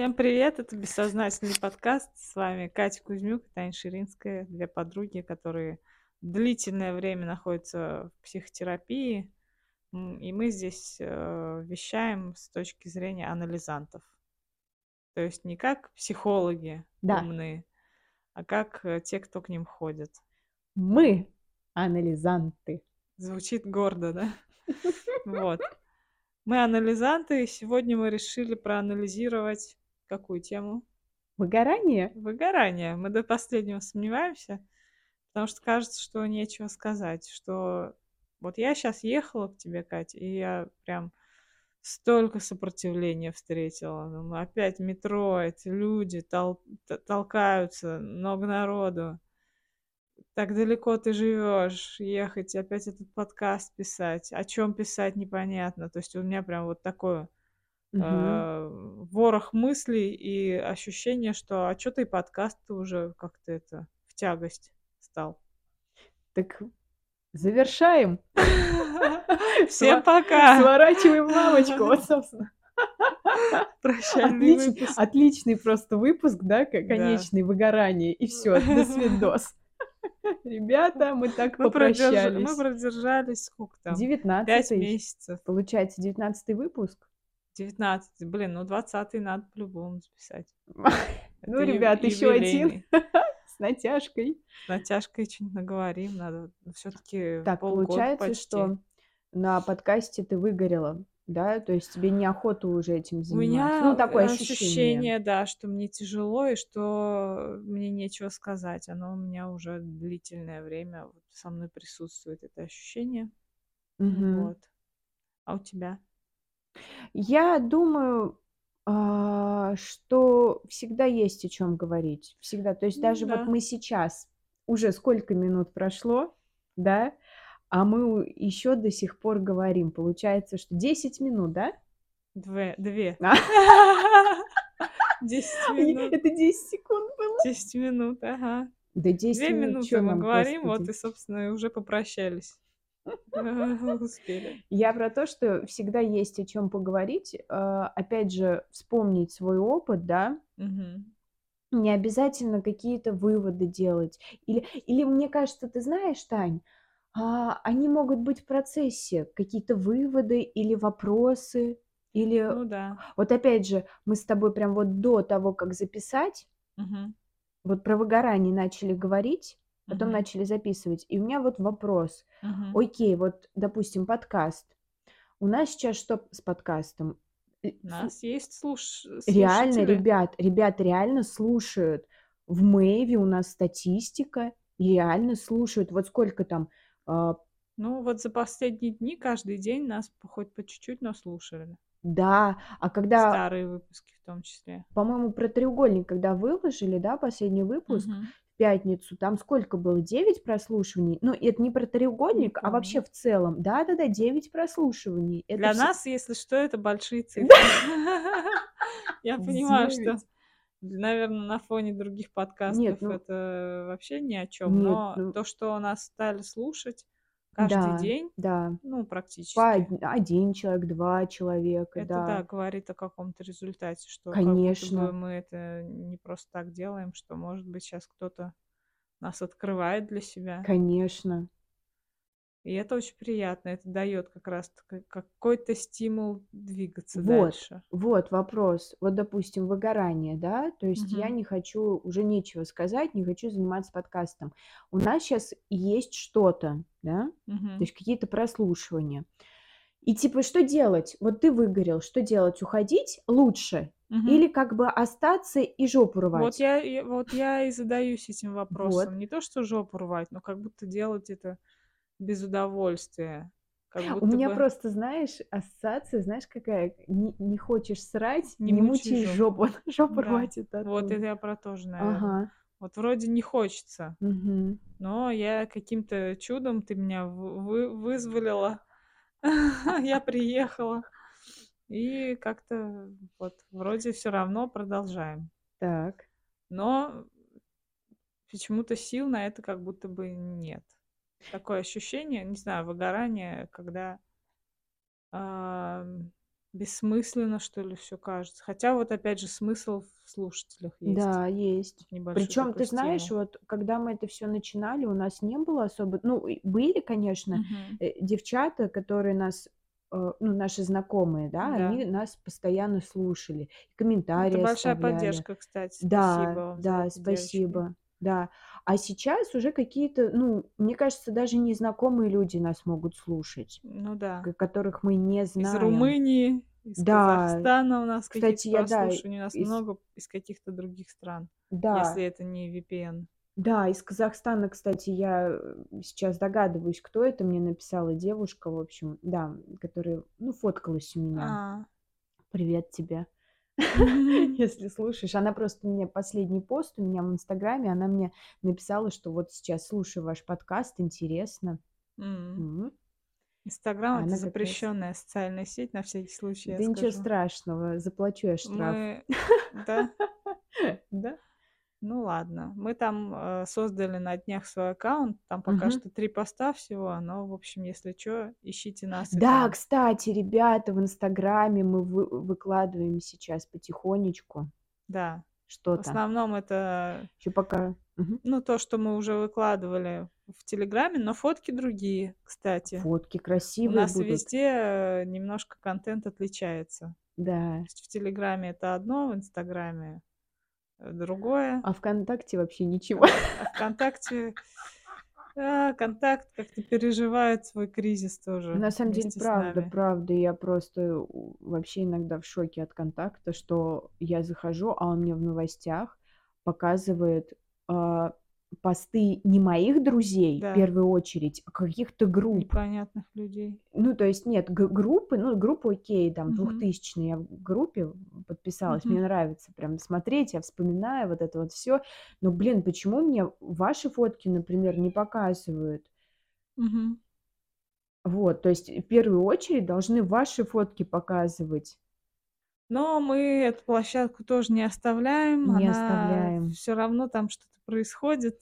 Всем привет, это «Бессознательный подкаст». С вами Катя Кузьмюк и Таня Ширинская, две подруги, которые длительное время находятся в психотерапии. И мы здесь э, вещаем с точки зрения анализантов. То есть не как психологи Да. умные, а как э, те, кто к ним ходит. Мы анализанты. Звучит гордо, да? Вот. Мы анализанты, и сегодня мы решили проанализировать какую тему? Выгорание? Выгорание. Мы до последнего сомневаемся, потому что кажется, что нечего сказать, что вот я сейчас ехала к тебе, Катя, и я прям столько сопротивления встретила. Ну, опять метро, эти люди тол- толкаются, много народу так далеко ты живешь, ехать, опять этот подкаст писать. О чем писать, непонятно. То есть у меня прям вот такое Мгм. э, ворох мыслей и ощущение, что а что ты подкаст уже как-то это в тягость стал. Так завершаем. Всем пока! Сворачиваем лавочку. Вот, собственно. Прощальный Отлич- выпуск. Отличный просто выпуск, да, к- Да. конечный, выгорание. И все, до свидос. Ребята, мы так Мы, продерж- попрощались. мы продержались сколько там? Пять 19 месяцев. Получается, 19 выпуск. 19. Блин, ну 20 надо по-любому записать. Ну, ребят, еще один с натяжкой. С натяжкой что-нибудь наговорим, надо все-таки Так, получается, что на подкасте ты выгорела, да? То есть тебе неохота уже этим У заниматься. меня Ну, такое э, ощущение. да, что мне тяжело и что мне нечего сказать. Оно у меня уже длительное время со мной присутствует, это ощущение. Мгм. Вот. А у тебя? Я думаю, а, что всегда есть о чем говорить. Всегда. То есть Ну даже да. вот мы сейчас, уже сколько минут прошло, да, а мы еще до сих пор говорим. Получается, что 10 минут, да? Две. Две. А, 10 и минут. Это 10 секунд было. 10 минут, ага. Да 10 Две минут, минуты мы говорим, вот господи. и, собственно, уже попрощались. Успели. Я про то, что всегда есть о чем поговорить. А, Опять же, вспомнить свой опыт, да, не обязательно какие-то выводы делать. Или, или мне кажется, ты знаешь, Тань, а, они могут быть в процессе, какие-то выводы или вопросы, или Ну да. вот опять же, мы с тобой прям вот до того, как записать, Мгм. вот про выгорание начали говорить, потом начали записывать. И у меня вот вопрос. Мгм. Окей, вот, допустим, подкаст. У нас сейчас что с подкастом? Э, У нас есть слуш... Реально, слушатели. ребят, ребят реально слушают. В Мэйве у нас статистика, реально слушают. Вот сколько там, а, Ну, вот за последние дни каждый день нас хоть по чуть-чуть, но слушали. да, а когда, Старые выпуски в том числе. по-моему, про треугольник, когда выложили, да, последний выпуск Мгм. Пятницу, там сколько было? 9 прослушиваний? Ну, это не про треугольник, а вообще в целом. Да-да-да, 9 прослушиваний. Это Для все... нас, если что, это большие цифры. Я понимаю, что, 9. наверное, на фоне других Нет, подкастов ну, это вообще ни о чем. нет, Но ну, то, что нас стали слушать каждый да, день, да. ну, По практически, од- один человек, два человека, это да, да. говорит о каком-то результате, что как будто бы Конечно. мы это не просто так делаем, что, может быть, сейчас кто-то нас открывает для себя. Конечно. И это очень приятно. Это дает как раз какой-то стимул двигаться Вот, дальше. вот вопрос. Вот, допустим, выгорание, да, то есть я Мгм. не хочу, уже нечего сказать, не хочу заниматься подкастом. У нас сейчас есть что-то, да, то Мгм. есть какие-то прослушивания. И типа, что делать? Вот ты выгорел, что делать? Уходить лучше? Мгм. Или как бы остаться и жопу Вот рвать? я, я- вот я и задаюсь этим Вот. вопросом. Не то, что жопу рвать, но как будто делать это без удовольствия. Как У меня бы просто, знаешь, ассоциация, знаешь, какая? Не, не хочешь срать, не не мучай мучай жопу. жопу. Да. рвать Вот это я про тоже, наверное. Ага. Вот вроде не хочется, Мгм. но я каким-то чудом ты меня вы- вызволила. Я приехала. И как-то вот вроде все равно продолжаем. Так. Но почему-то сил на это как будто бы нет. Такое ощущение, не знаю, выгорание, когда ам, бессмысленно, что ли, все кажется. Хотя вот опять же смысл в слушателях есть. Да, есть. Причем, ты знаешь, вот когда мы это все начинали, у нас не было особо, ну, были, конечно, э, девчата, которые нас, э, ну, наши знакомые, да, Да. они нас постоянно слушали, Это комментарии большая оставляли. поддержка, кстати. Спасибо Да, вам за да, это, спасибо. Да. А сейчас уже какие-то, ну, мне кажется, даже незнакомые люди нас могут слушать, Ну да. которых мы не Из знаем. Румынии, из Да. Казахстана у нас Кстати, какие-то я, да, у нас из- много из каких-то других стран, Да. если это не VPN. Да, из Казахстана, кстати, я э, сейчас догадываюсь, кто это мне написала, девушка, в общем, да, которая, ну, фоткалась у меня. А. Привет тебе. если слушаешь. Она просто мне последний пост у меня в Инстаграме, она мне написала, что вот сейчас слушаю ваш подкаст, интересно. Инстаграм Она это запрещенная социальная сеть, на всякий случай Да ничего страшного, заплачу я штраф. Да, Да? Ну ладно. Мы там э, создали на днях свой аккаунт, там пока Мгм. что три поста всего, но, в общем, если что, ищите нас Да, там. кстати, ребята, в Инстаграме мы вы- выкладываем сейчас потихонечку Да, в что-то. основном это, Еще пока. Ну, то, что мы уже выкладывали в Телеграме, но фотки другие, кстати. Фотки У красивые нас будут. везде э, немножко контент отличается. Да. То есть в Телеграме это одно, в Инстаграме другое. А ВКонтакте вообще ничего. А ВКонтакте... а, Контакт как-то переживает свой кризис тоже На самом деле, правда, правда. Я просто вообще иногда в шоке от контакта, что я захожу, а он мне в новостях показывает а, посты не моих друзей Да. в первую очередь, а каких-то групп. Непонятных людей. Ну, то есть нет, группы, ну, группа окей, там, двухтысячные, я в группе подписалась, Мгм. мне нравится прям смотреть, я вспоминаю вот это вот все. Но, блин, почему мне ваши фотки, например, не показывают? Мгм. Вот, то есть в первую очередь должны ваши фотки показывать. Но мы эту площадку тоже не оставляем. Не Она оставляем. все равно там что-то происходит.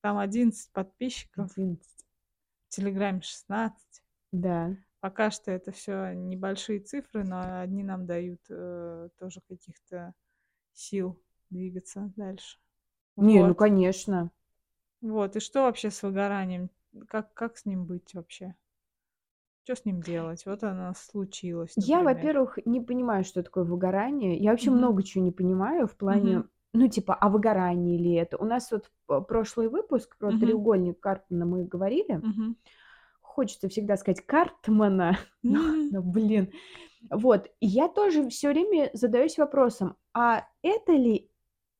Там 11 подписчиков, 11. в Телеграме 16. Да. Пока что это все небольшие цифры, но они нам дают э, тоже каких-то сил двигаться дальше. Не, ну Вот. конечно. Вот. И что вообще с выгоранием? Как, как с ним быть вообще? Что с ним делать? Вот оно случилось, Я, например. во-первых, не понимаю, что такое выгорание. Я вообще Мгм. много чего не понимаю в плане, Мгм. ну, типа, а выгорание ли это? У нас вот прошлый выпуск про Мгм. треугольник Картмана мы говорили. Мгм. Хочется всегда сказать Картмана. Мгм. ну, блин. Вот. И я тоже все время задаюсь вопросом, а это ли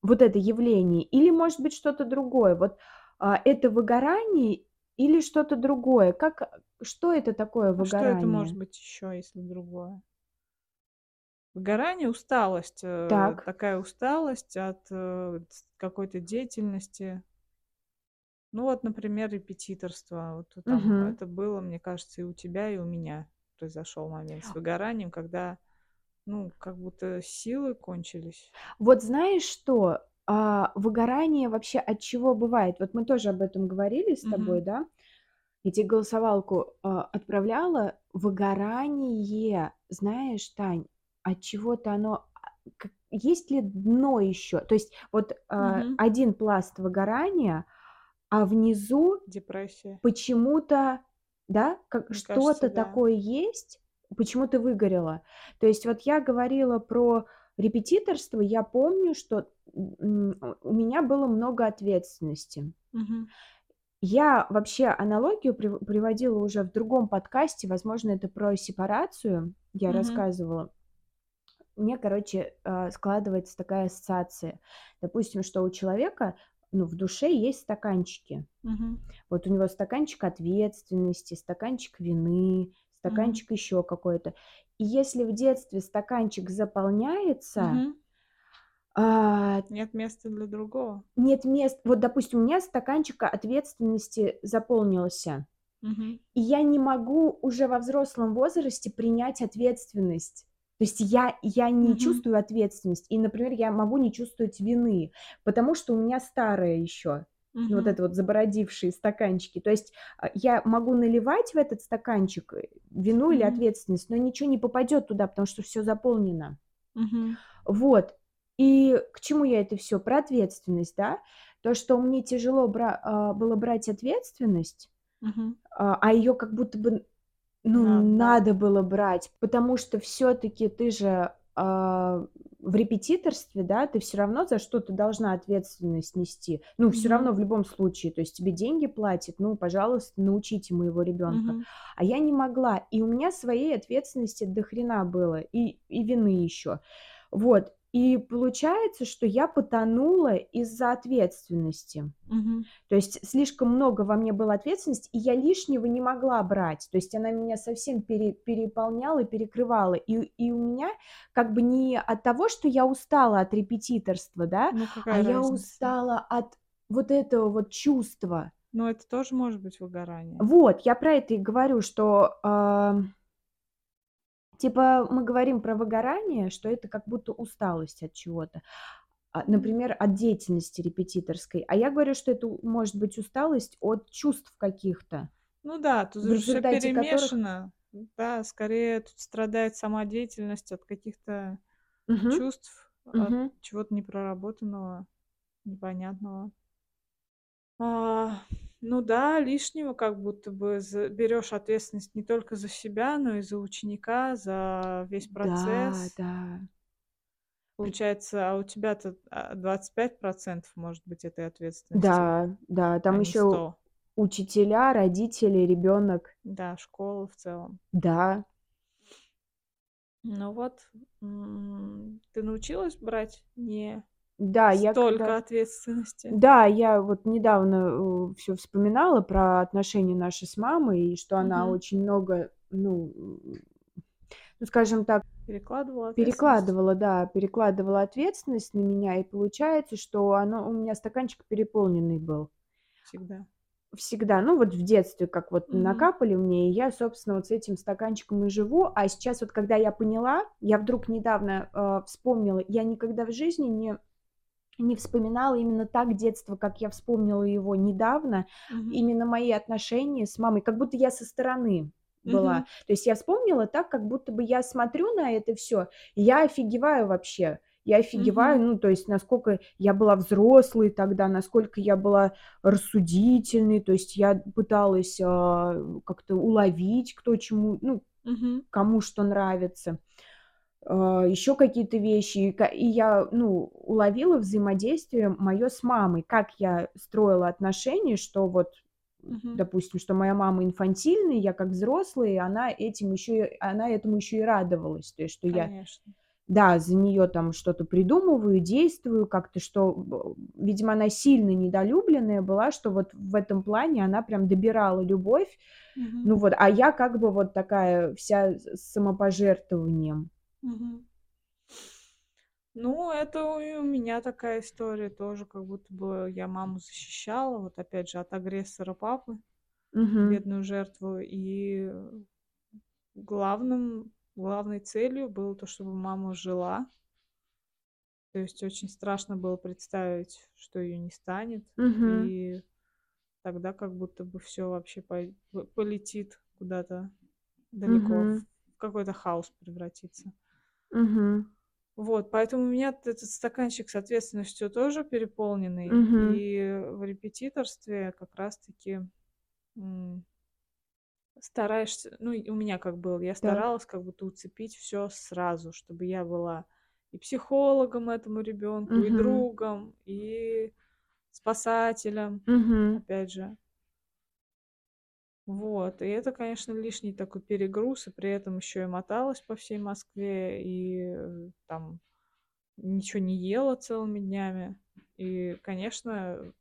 вот это явление или, может быть, что-то другое? Вот а, это выгорание или что-то другое? Как, что это такое А что это может быть еще, если другое? Выгорание, усталость. э, Так. Такая усталость от э, с- какой-то деятельности. Ну вот, например, репетиторство. Вот там Мгм. это было, мне кажется, и у тебя, и у меня произошел момент с выгоранием, когда, ну, как будто силы кончились. Вот знаешь что? А, выгорание вообще от чего бывает? Вот мы тоже об этом говорили с тобой, Мгм. да? Я тебе голосовалку а, отправляла. Выгорание, знаешь, Тань, от чего-то оно... а, Есть ли дно еще? То есть вот а, Мгм. один пласт выгорания, а внизу Депрессия. почему-то, да, как что-то да. такое есть, почему ты выгорела. То есть вот я говорила про репетиторство, я помню, что у меня было много ответственности. Мгм. Я вообще аналогию прив- приводила уже в другом подкасте, возможно, это про сепарацию, я Мгм. рассказывала. Мне, короче, э, складывается такая ассоциация. Допустим, что у человека ну, в душе есть стаканчики. Мгм. Вот у него стаканчик ответственности, стаканчик вины, Стаканчик еще какой-то. И если в детстве стаканчик заполняется, Мгм. а, Нет места для другого. нет мест. Вот, допустим, у меня стаканчик ответственности заполнился, Мгм. и я не могу уже во взрослом возрасте принять ответственность. То есть я, я не Мгм. чувствую ответственность. И, например, я могу не чувствовать вины, потому что у меня старое еще. Ну, вот Мгм. это вот забородившие стаканчики. То есть, а, я могу наливать в этот стаканчик, э, вину или Мгм. ответственность, но ничего не попадет туда, потому что всё заполнено. Мгм. Вот. И к чему я это всё? Про ответственность, да. То, что мне тяжело бра а, было брать ответственность, Мгм. а, а её как будто бы, ну, Надо. надо было брать, потому что всё-таки ты же, в репетиторстве, да, ты всё равно за что-то должна ответственность нести. Ну, всё Мгм. равно в любом случае. То есть тебе деньги платят, ну, пожалуйста, научите моего ребёнка. Мгм. А я не могла, и у меня своей ответственности дохрена было, и и вины ещё. Вот. И получается, что я потонула из-за ответственности. Мгм. То есть слишком много во мне было ответственности, и я лишнего не могла брать. То есть она меня совсем пере переполняла, перекрывала. И и у меня как бы не от того, что я устала от репетиторства, да, Ну, а какая я разница? устала от вот этого вот чувства. Но это тоже может быть выгорание. Вот, я про это и говорю, что, ам типа мы говорим про выгорание, что это как будто усталость от чего-то, а, например, от деятельности репетиторской. А я говорю, что это может быть усталость от чувств каких-то Ну да, тут же всё результате которых перемешано. Да, скорее тут страдает сама деятельность от каких-то Мгм. чувств, от Мгм. чего-то непроработанного, непонятного. А, ну да, лишнего как будто бы з берёшь ответственность не только за себя, но и за ученика, за весь Да, процесс. да. При Получается, а у тебя-то, а, 25 % может быть этой ответственности, Да, да, а там не 100. учителя, родители, ребёнок. Да, школа в целом. Да. Ну вот, м, ты научилась брать не Да, я столько когда ответственности? Да, я вот недавно, э, всё вспоминала про отношения наши с мамой, и что она Мгм. очень много, ну, ну, скажем так Перекладывала перекладывала, да, перекладывала ответственность на меня, и получается, что оно у меня стаканчик переполненный был. Всегда. Всегда. Ну, вот в детстве как вот Мгм. накапали мне, и я, собственно, вот с этим стаканчиком и живу. А сейчас вот, когда я поняла, я вдруг недавно, а, вспомнила, я никогда в жизни не не вспоминала именно так детство, как я вспомнила его недавно. Мгм. Именно мои отношения с мамой, как будто я со стороны была. Мгм. То есть я вспомнила так, как будто бы я смотрю на это всё, и я офигеваю вообще. Я офигеваю, Мгм. ну, то есть насколько я была взрослой тогда, насколько я была рассудительной. То есть я пыталась, а, как-то уловить, кто чему, ну, Мгм. кому что нравится, а, ещё какие-то вещи. И я, ну, уловила взаимодействие моё с мамой, как я строила отношения, что вот, Мгм. допустим, что моя мама инфантильная, я как взрослая, и она этим ещё и она этому ещё и радовалась. То есть что я, Конечно. да, за неё там что-то придумываю, действую как-то, что, видимо, она сильно недолюбленная была, что вот в этом плане она прям добирала любовь. Мгм. Ну вот, а я как бы вот такая вся с самопожертвованием. Мгм. Ну, это и у меня такая история тоже, как будто бы я маму защищала, вот опять же, от агрессора папы, Мгм. бедную жертву. И главным главной целью было то, чтобы мама жила. То есть очень страшно было представить, что её не станет, Мгм. и тогда как будто бы всё вообще пой п полетит куда-то далеко, в Мгм. какой-то хаос превратится. Мгм. Вот, поэтому у меня т этот стаканчик с ответственностью тоже переполненный. Мгм. И в репетиторстве как раз-таки, м стараешься, ну, и у меня как было, я Так. старалась как будто уцепить всё сразу, чтобы я была и психологом этому ребёнку, и Мгм. другом, и спасателем, Мгм. опять же. Вот, и это, конечно, лишний такой перегруз, и при этом ещё и моталась по всей Москве, и там ничего не ела целыми днями. И, конечно,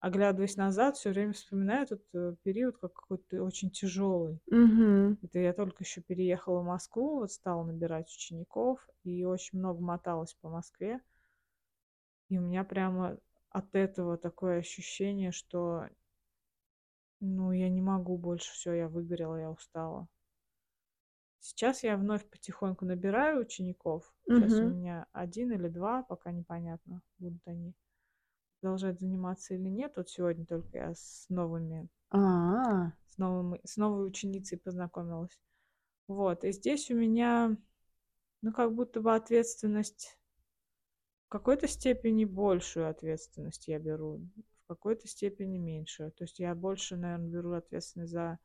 оглядываясь назад, всё время вспоминаю этот, э, период как какой-то очень тяжёлый. Мгм. Это я только ещё переехала в Москву, вот стала набирать учеников и очень много моталась по Москве. И у меня прямо от этого такое ощущение, что ну, я не могу больше, всё, я выгорела, я устала. Сейчас я вновь потихоньку набираю учеников. Щас у Мгм. меня 1 или 2, пока непонятно, будут они. продолжать заниматься или нет. Вот сегодня только я с новыми, А. с новым, с новой ученицей познакомилась. Вот, и здесь у меня, ну, как будто бы ответственность в какой-то степени большую ответственность я беру, какой-то степени меньшую. То есть я больше, наверное, беру ответственность за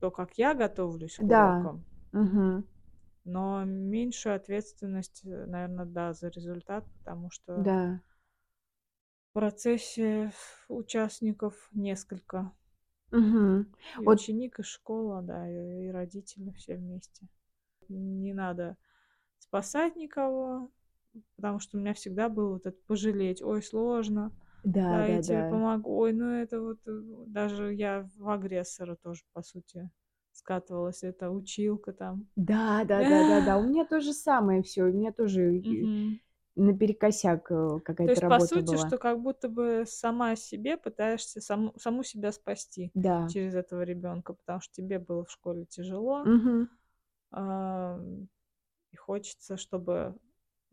то, как я готовлюсь к Да. урокам, Мгм. но меньшую ответственность, наверное, да, за результат, потому что Да. в процессе участников несколько. Мгм. И Вот ученик, и школа, да, и, и родители все вместе. Не надо спасать никого, потому что у меня всегда было вот это пожалеть, ой, сложно, Да, да, я да, тебе да. помогу, ой, ну это вот, э, даже я в агрессора тоже, по сути, скатывалась, это училка там. Да, да, да, да, да. У меня то же самое все. У меня тоже наперекосяк э, То какая-то есть, по работа сути, была. что как будто бы сама себе пытаешься саму, саму себя спасти Да. через этого ребенка, потому что тебе было в школе тяжело, Мгм. а, и хочется, чтобы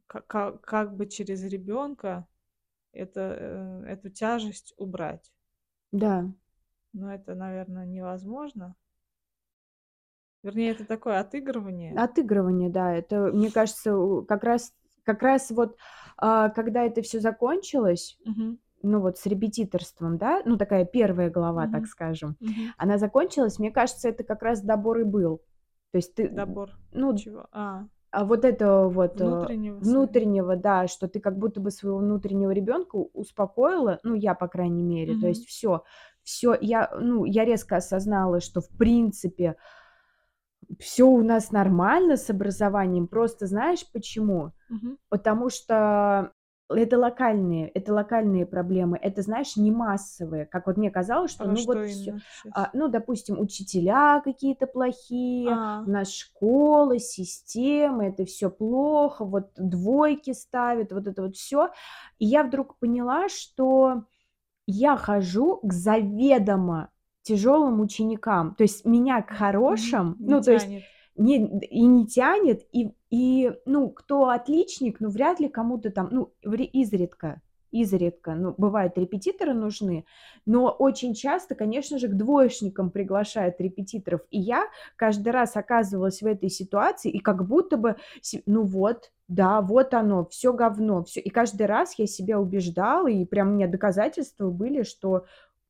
как, как, как бы через ребенка это, э, эту тяжесть убрать. Да. Но это, наверное, невозможно. Вернее, это такое отыгрывание. Отыгрывание, да. Это, мне кажется, как раз, как раз вот, а, когда это все закончилось, Мгм, ну вот с репетиторством, да, ну такая первая глава, так Мгм. скажем, мгм. она закончилась, мне кажется, это как раз добор и был. То есть ты, Добор. ну, Чего? А вот это вот э, внутреннего внутреннего, да, что ты как будто бы своего внутреннего ребенка успокоила, ну я по крайней мере, то Мгм. есть все, все, я, ну я резко осознала, что в принципе все у нас нормально с образованием, просто знаешь почему? Мгм. Потому что это локальные, это локальные проблемы, это, знаешь, не массовые. Как вот мне казалось, что, Про ну что вот сейчас? а, ну, допустим, учителя какие-то плохие, А, у нас школа, система, это все плохо, вот двойки ставят, вот это вот все. И я вдруг поняла, что я хожу к заведомо тяжелым ученикам. То есть меня к хорошим, Не ну, то есть тянет. Не, и не тянет, и, и, ну, кто отличник, ну, вряд ли кому-то там, ну, изредка, изредка, ну, бывают репетиторы нужны, но очень часто, конечно же, к двоечникам приглашают репетиторов, и я каждый раз оказывалась в этой ситуации, и как будто бы, ну вот, да, вот оно, все говно, все, и каждый раз я себя убеждала, и прям у меня доказательства были, что,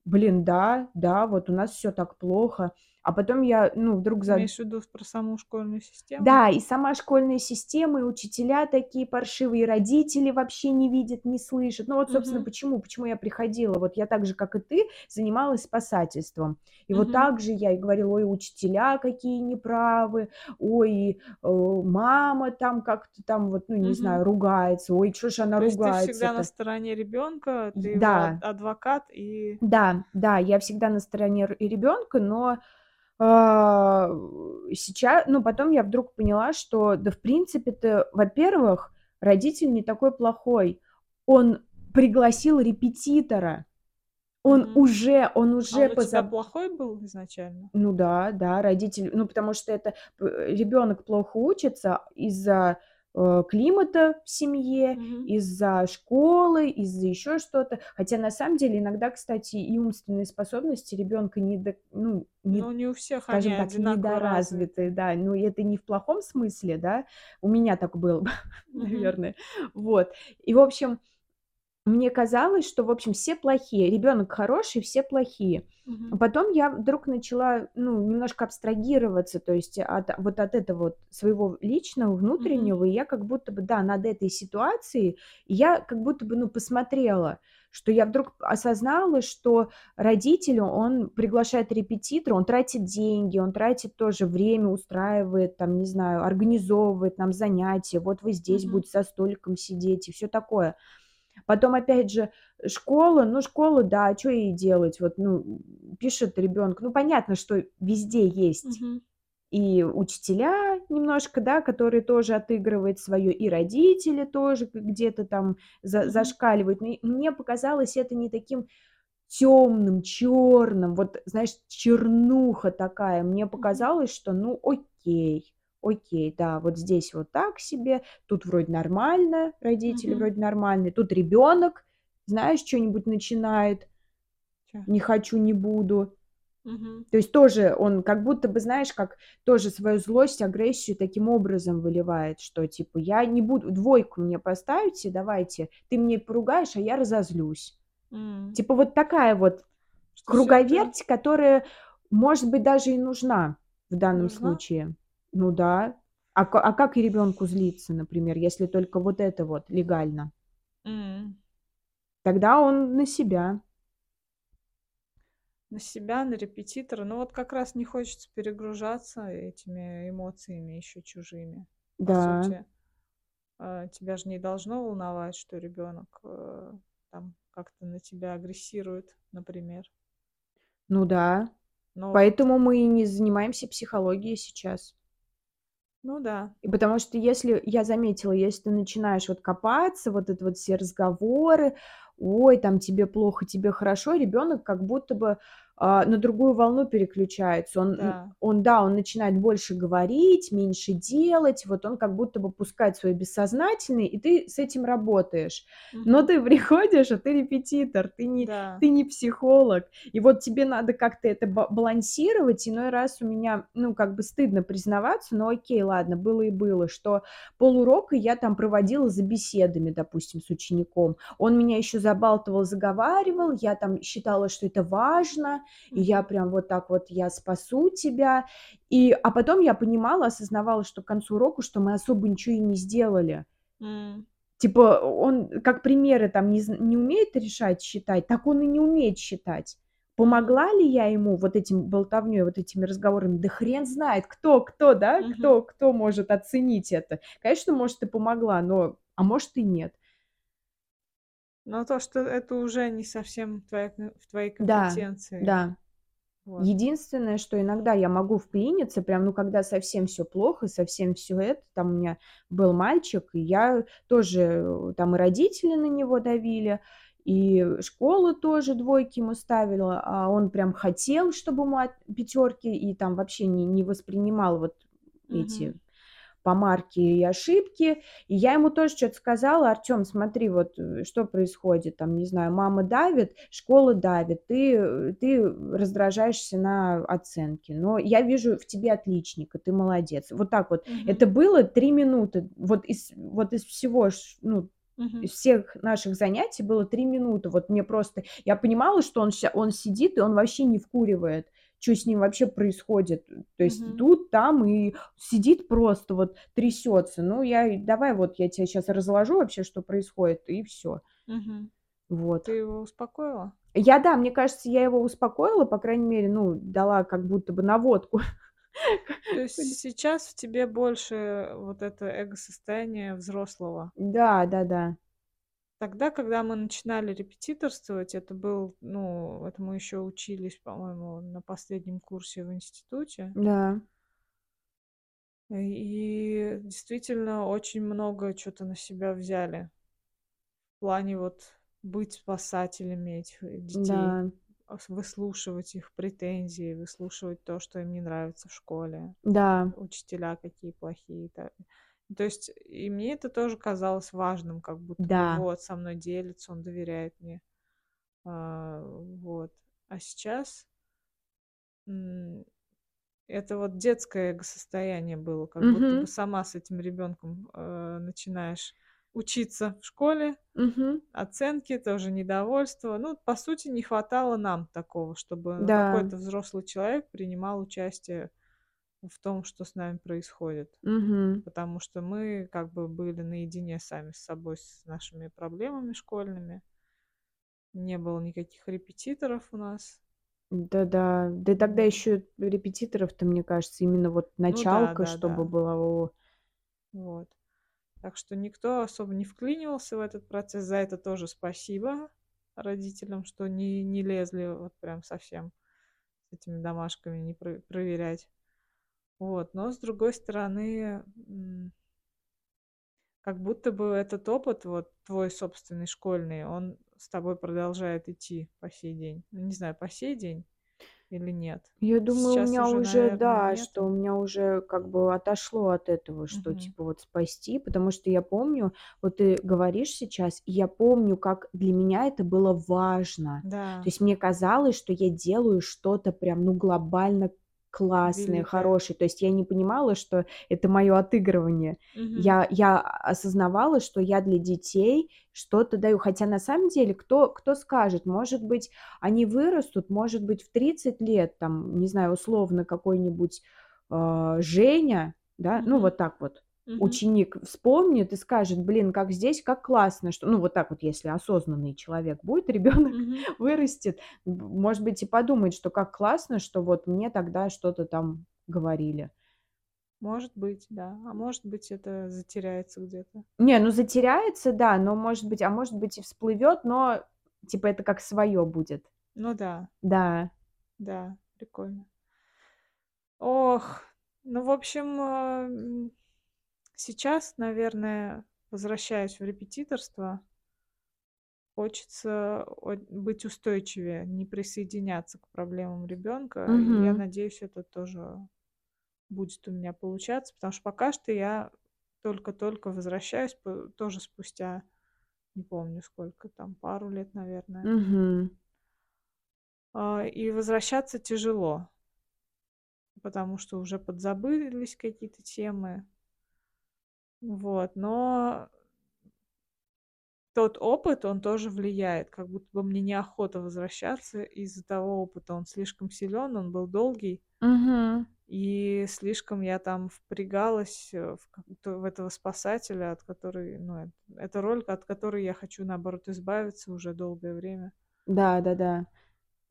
блин, да, да, вот у нас все так плохо, а потом я, ну, вдруг за Имеешь в виду про саму школьную систему? да, и сама школьная система, и учителя такие паршивые, и родители вообще не видят, не слышат. Ну вот, собственно, Мгм. почему, почему я приходила. Вот я так же, как и ты, занималась спасательством. И вот Мгм. так же я и говорила, ой, учителя какие неправы, ой, э, мама там как-то там вот, ну не Мгм. знаю, ругается, ой, что ж она То есть ты всегда на стороне ребенка, ты Да, адвокат и да, да, я всегда на стороне ребенка, но сейчас, ну, потом я вдруг поняла, что, да, в принципе-то, во-первых, родитель не такой плохой. Он пригласил репетитора. Он Мгм. уже, он А уже он у тебя плохой был изначально? Ну да, да, родитель, ну потому что это ребенок плохо учится из-за э, климата в семье, Мгм. из-за школы, из-за еще что-то. Хотя на самом деле иногда, кстати, и умственные способности ребенка не, до- ну, не, Ну, не у всех скажем они так, недоразвитые, развиты. да. Ну, это не в плохом смысле, да. У меня так было, Мгм. наверное. Вот. И, в общем, мне казалось, что, в общем, все плохие. Ребенок хороший, все плохие. Мгм. потом я вдруг начала, ну, немножко абстрагироваться, то есть от вот от этого вот своего личного, внутреннего, и я как будто бы, да, над этой ситуацией, я как будто бы, ну, посмотрела, что я вдруг осознала, что родитель, он приглашает репетитора, он тратит деньги, он тратит тоже время, устраивает, там, не знаю, организовывает нам занятия, вот вы здесь Мгм. будете за столиком сидеть и все такое. Потом, опять же, школа, ну, школа, да, что ей делать? Вот, ну, пишет ребенок, ну, понятно, что везде есть Мгм. и учителя немножко, да, которые тоже отыгрывают свое, и родители тоже где-то там за- зашкаливают. Но мне показалось это не таким темным, черным, вот, знаешь, чернуха такая. Мне показалось, что, ну, окей, окей, да, вот здесь вот так себе, тут вроде нормально, родители Мгм. вроде нормальные, тут ребенок знаешь, что-нибудь начинает. Чё? Не хочу, не буду. Мгм. То есть тоже он как будто бы, знаешь, как тоже свою злость, агрессию таким образом выливает, что типа я не буду, двойку мне поставите, давайте, ты мне поругаешь, а я разозлюсь. М. Типа вот такая вот Что всё это круговерть, которая, может быть, даже и нужна в данном Нужна? случае. Ну да. А а как ребенку злиться, например, если только вот это вот легально? М. Тогда он на себя. На себя, на репетитора. Ну, вот как раз не хочется перегружаться этими эмоциями еще чужими. По Да. сути, а, тебя же не должно волновать, что ребенок, э, там как-то на тебя агрессирует, например. Ну да. Но вот Поэтому мы и не занимаемся психологией сейчас. Ну да. И потому что если я заметила, если ты начинаешь вот копаться, вот это вот все разговоры: "Ой, там тебе плохо, тебе хорошо", ребенок как будто бы, на другую волну переключается. Он Да. он, да, он начинает больше говорить, меньше делать. Вот он как будто бы пускает свое бессознательное, и ты с этим работаешь. Но Мгм. ты приходишь, а ты репетитор, ты не Да. ты не психолог. И вот тебе надо как-то это ба балансировать. Иной раз у меня, ну, как бы стыдно признаваться, но окей, ладно, было и было, что полурока я там проводила за беседами, допустим, с учеником. Он меня еще забалтывал, заговаривал, я там считала, что это важно, и я прям вот так вот: "Я спасу тебя". И, а потом я понимала, осознавала, что к концу урока, что мы особо ничего и не сделали. М. Типа он как примеры там не не умеет решать, считать, так он и не умеет считать. Помогла ли я ему вот этим болтовнёй, вот этими разговорами? Да хрен знает, кто кто, да, кто кто может оценить это. Конечно, может, и помогла, но, а может, и нет. Но то, что это уже не совсем твоя в твоей Да, компетенции. да. Вот. Единственное, что иногда я могу вклиниться, прям, ну, когда совсем всё плохо, совсем всё это. Там у меня был мальчик, и я тоже, э, там и родители на него давили, и школа тоже двойки ему ставила, а он прям хотел, чтобы ему от пятерки, и там вообще не не воспринимал вот эти Мгм. помарки и ошибки. И я ему тоже чё-то сказала: "Артём, смотри, вот, э, что происходит, там, не знаю, мама давит, школа давит, ты, э, ты раздражаешься на оценки, но я вижу в тебе отличника, ты молодец". Вот так вот. Это Мгм. было 3 минуты. Вот из вот из всего, ну, Мгм. из всех наших занятий было 3 минуты. Вот мне просто я понимала, что он он сидит, и он вообще не вкуривает, чё с ним вообще происходит. То есть Мгм. тут, там, и сидит просто вот трясётся. Ну, я давай вот я те щас разложу вообще, что происходит, и всё. Мгм. Вот. Ты его успокоила? Я, да, мне кажется, я его успокоила, по крайней мере, ну, дала как будто бы наводку. То есть сейчас в тебе больше вот это эго-состояние взрослого? Да, да-да. Тогда, когда мы начинали репетиторствовать, это был, ну, это мы еще учились, по-моему, на последнем курсе в институте. Да. И действительно очень много чё-то на себя взяли. В плане вот быть спасателями этих, детей, Да. ас выслушивать их претензии, выслушивать то, что им не нравится в школе. Да. Учителя какие плохие, та То есть и мне это тоже казалось важным, как будто бы Да. вот со мной делится, он доверяет мне. А, вот. А сейчас это вот детское эго-состояние было, как будто бы сама с этим ребенком, э, начинаешь учиться в школе, Мгм. оценки, тоже недовольство. Ну, по сути, не хватало нам такого, чтобы, ну, Да. какой-то взрослый человек принимал участие в том, что с нами происходит. Мгм. Потому что мы как бы были наедине сами с собой, с нашими проблемами школьными. Не было никаких репетиторов у нас. Да-да. Да тогда Вот. еще репетиторов-то, мне кажется, именно вот Ну да, началка, чтобы да-да. была, о. Вот. Так что никто особо не вклинивался в этот процесс. За это тоже спасибо родителям, что не не лезли вот прям совсем с этими домашками, не про проверять. Вот. Но с другой стороны, м как будто бы этот опыт, вот твой собственный школьный, он с тобой продолжает идти по сей день. Ну, не знаю, по сей день или нет? Я думаю, у Сейчас меня уже, уже, наверное, да, что нету. у меня уже как бы отошло от этого, что Мгм. типа вот спасти, потому что я помню, вот ты говоришь сейчас, и я помню, как для меня это было важно. То Да, есть мне казалось, что я делаю что-то прям, ну, глобально классное, великое. хорошее. То есть я не понимала, что это мое отыгрывание. Мгм. Я, я осознавала, что я для детей что-то даю. Хотя на самом деле, кто, кто скажет, может быть, они вырастут, может быть, в 30 лет, там, не знаю, условно какой-нибудь а, Женя, да, ну Мгм. вот так вот, Мгм. ученик вспомнит и скажет, блин, как здесь, как классно, что, ну вот так вот, если осознанный человек будет, ребенок Мгм. вырастет, может быть, и подумает, что как классно, что вот мне тогда что-то там говорили. Может быть, да. А может быть, это затеряется где-то. Не, ну затеряется, да, но может быть, а может быть и всплывет, но типа это как свое будет. Ну да, Да. да, прикольно. Ох, ну, в общем, м, сейчас, наверное, возвращаясь в репетиторство, хочется быть устойчивее, не присоединяться к проблемам ребенка. И я надеюсь, это тоже будет у меня получаться, потому что пока что я только-только возвращаюсь, тоже спустя, не помню сколько, там пару лет, наверное. А, И возвращаться тяжело, потому что уже подзабылись какие-то темы. Вот, но тот опыт, он тоже влияет, как будто бы мне неохота возвращаться из-за того опыта. Он слишком силен, он был долгий, Мгм. и слишком я там впрягалась э, в, в этого спасателя, от которой, ну, это, это роль, от которой я хочу, наоборот, избавиться уже долгое время. Да, да, да.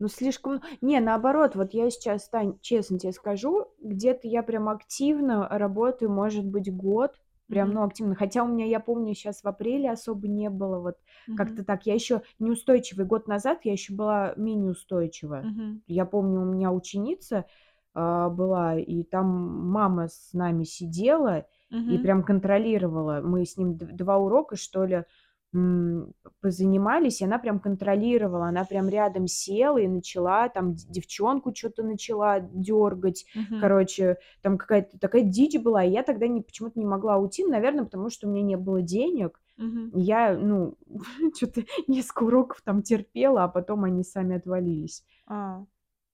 Ну, слишком... Не, наоборот, вот я сейчас, Тань, честно тебе скажу, где-то я прям активно работаю, может быть, год, прям, ну, активно. Хотя у меня, я помню, сейчас в апреле особо не было, вот Мгм. как-то так. Я еще неустойчивый. Год назад я еще была менее устойчива. Мгм. Я помню, у меня ученица а, была, и там мама с нами сидела и Мгм. прям контролировала. Мы с ним два урока, что ли, позанимались, и она прям контролировала, она прям рядом села и начала, там девчонку что-то начала дергать, Мгм. короче, там какая-то такая дичь была, и я тогда не, почему-то не могла уйти, наверное, потому что у меня не было денег. И я, ну, что-то несколько уроков там терпела, а потом они сами отвалились. А,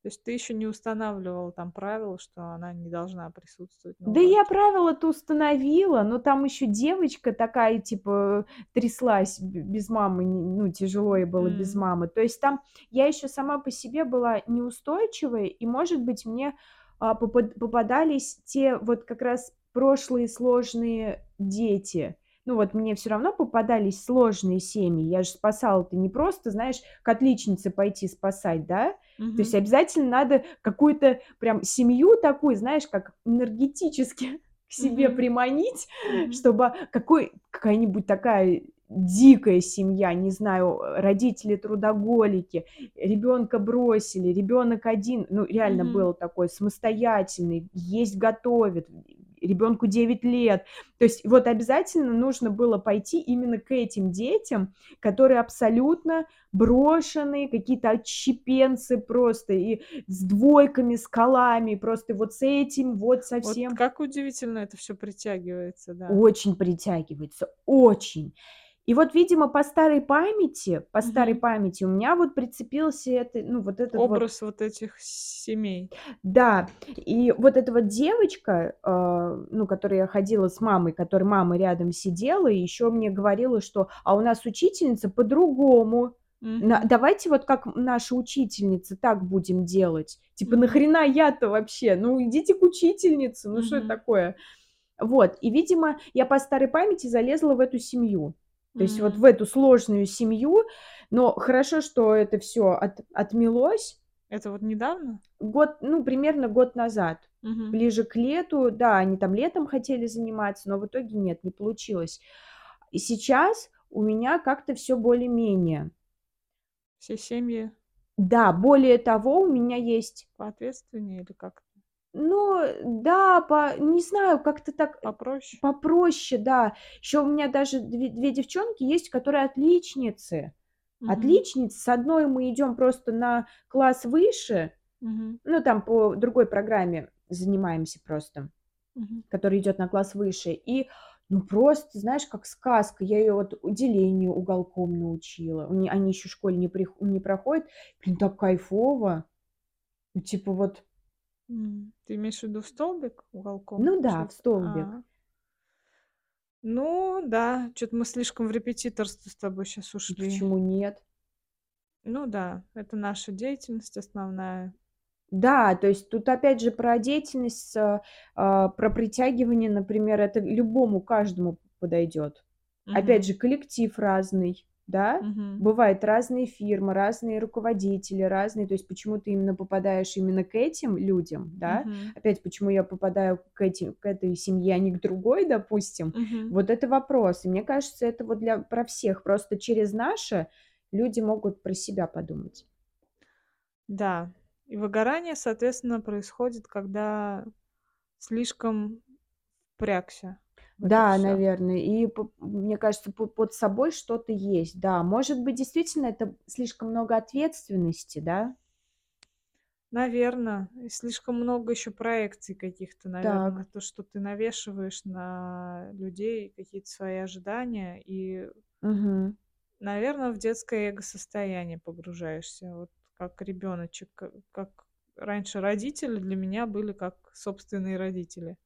то есть ты еще не устанавливала там правила, что она не должна присутствовать Да я правила-то установила, но там еще девочка такая, типа, тряслась без мамы, ну, тяжело ей было без М. мамы. То есть там я еще сама по себе была неустойчивой, и, может быть, мне а, попад- попадались те вот как раз прошлые сложные дети. Ну вот мне все равно попадались сложные семьи. Я же спасала-то не просто, знаешь, к отличнице пойти спасать, да? То есть обязательно надо какую-то прям семью такую, знаешь, как энергетически к себе Мгм. приманить, Мгм. чтобы какой, какая-нибудь такая дикая семья, не знаю, родители трудоголики, ребенка бросили, ребенок один, ну реально Мгм. был такой самостоятельный, есть готовит, ребенку 9 лет. То есть вот обязательно нужно было пойти именно к этим детям, которые абсолютно брошенные, какие-то отщепенцы просто, и с двойками, с колами, просто вот с этим, вот Вот совсем. как удивительно это все притягивается, да. Очень притягивается, очень. И вот, видимо, по старой памяти, по старой памяти у меня вот прицепился это, ну, вот этот вот Образ вот этих семей. Да, и вот эта вот девочка, а, ну, которой я ходила с мамой, которой мама рядом сидела, и еще мне говорила, что: "А у нас учительница по-другому. На Мгм. давайте вот как наша учительница, так будем делать". Типа, Мгм. нахрена я-то вообще? Ну, идите к учительнице, ну, что это такое? Вот, и, видимо, я по старой памяти залезла в эту семью. То есть вот М. в эту сложную семью. Но хорошо, что это все от отмелось. Это вот недавно? Год, ну, примерно год назад. Мгм. Ближе к лету, да, они там летом хотели заниматься, но в итоге нет, не получилось. И сейчас у меня как-то все более-менее. Все семьи Да, более того, у меня есть, поответственнее или как? Ну, да, по не знаю, как-то так Попроще? попроще, да. Еще у меня даже две 2 девчонки есть, которые отличницы. Мгм. Отличницы. С одной мы идем просто на класс выше, Мгм. Ну, там по другой программе занимаемся просто, Мгм. которая идет на класс выше. И, ну, просто, знаешь, как сказка. Я ее вот делению уголком научила. Они еще в школе не, прих- не проходят. Блин, так кайфово. Ну, типа вот, М. Ты имеешь в виду столбик уголком? ну да, в столбик. А. Ну, да, что-то мы слишком в репетиторство с тобой сейчас ушли. Почему нет? Ну да, это наша деятельность основная. Да, то есть тут опять же про деятельность, а, а, про притягивание, например, это любому, каждому подойдет. Опять Мгм. же, коллектив разный, да? Мгм. Бывают разные фирмы, разные руководители, разные. То есть почему ты именно попадаешь именно к этим людям, да? Мгм. Опять, почему я попадаю к, этим, к этой семье, а не к другой, допустим? Мгм. Вот это вопрос. И мне кажется, это вот для про всех. Просто через наше люди могут про себя подумать. Да. И выгорание, соответственно, происходит, когда слишком впрягся это Да, всё. наверное. И мне кажется, по- под собой что-то есть. Да, может быть, действительно это слишком много ответственности, да? Наверно. И слишком много еще проекций каких-то, наверно, Так. то, что ты навешиваешь на людей какие-то свои ожидания, и, Мгм. наверно, в детское эго-состояние погружаешься. Вот как ребеночек, как раньше родители для меня были как собственные родители.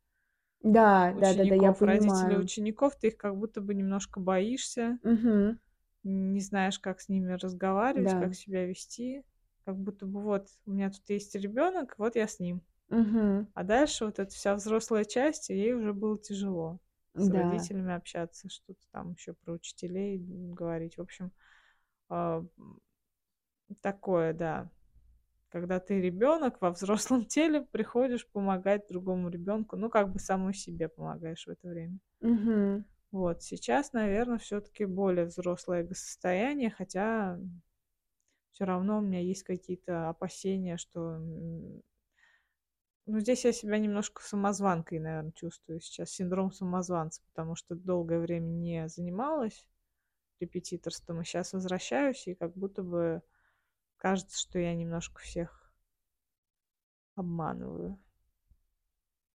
Да, да, да, да, я понимаю. учеников, ты их как будто бы немножко боишься, Мгм. не знаешь, как с ними разговаривать, Да. как себя вести. Как будто бы вот у меня тут есть ребенок, вот я с ним. Мгм. А дальше вот эта вся взрослая часть, ей уже было тяжело с Да. родителями общаться, что-то там еще про учителей говорить. В общем, а, такое, да. Когда ты ребенок во взрослом теле приходишь помогать другому ребенку, ну, как бы самой себе помогаешь в это время. Мгм. Вот, сейчас, наверное, все-таки более взрослое эго-состояние, хотя все равно у меня есть какие-то опасения, что ну, здесь я себя немножко самозванкой, наверное, чувствую сейчас, синдром самозванца, потому что долгое время не занималась репетиторством, и сейчас возвращаюсь, и как будто бы кажется, что я немножко всех обманываю.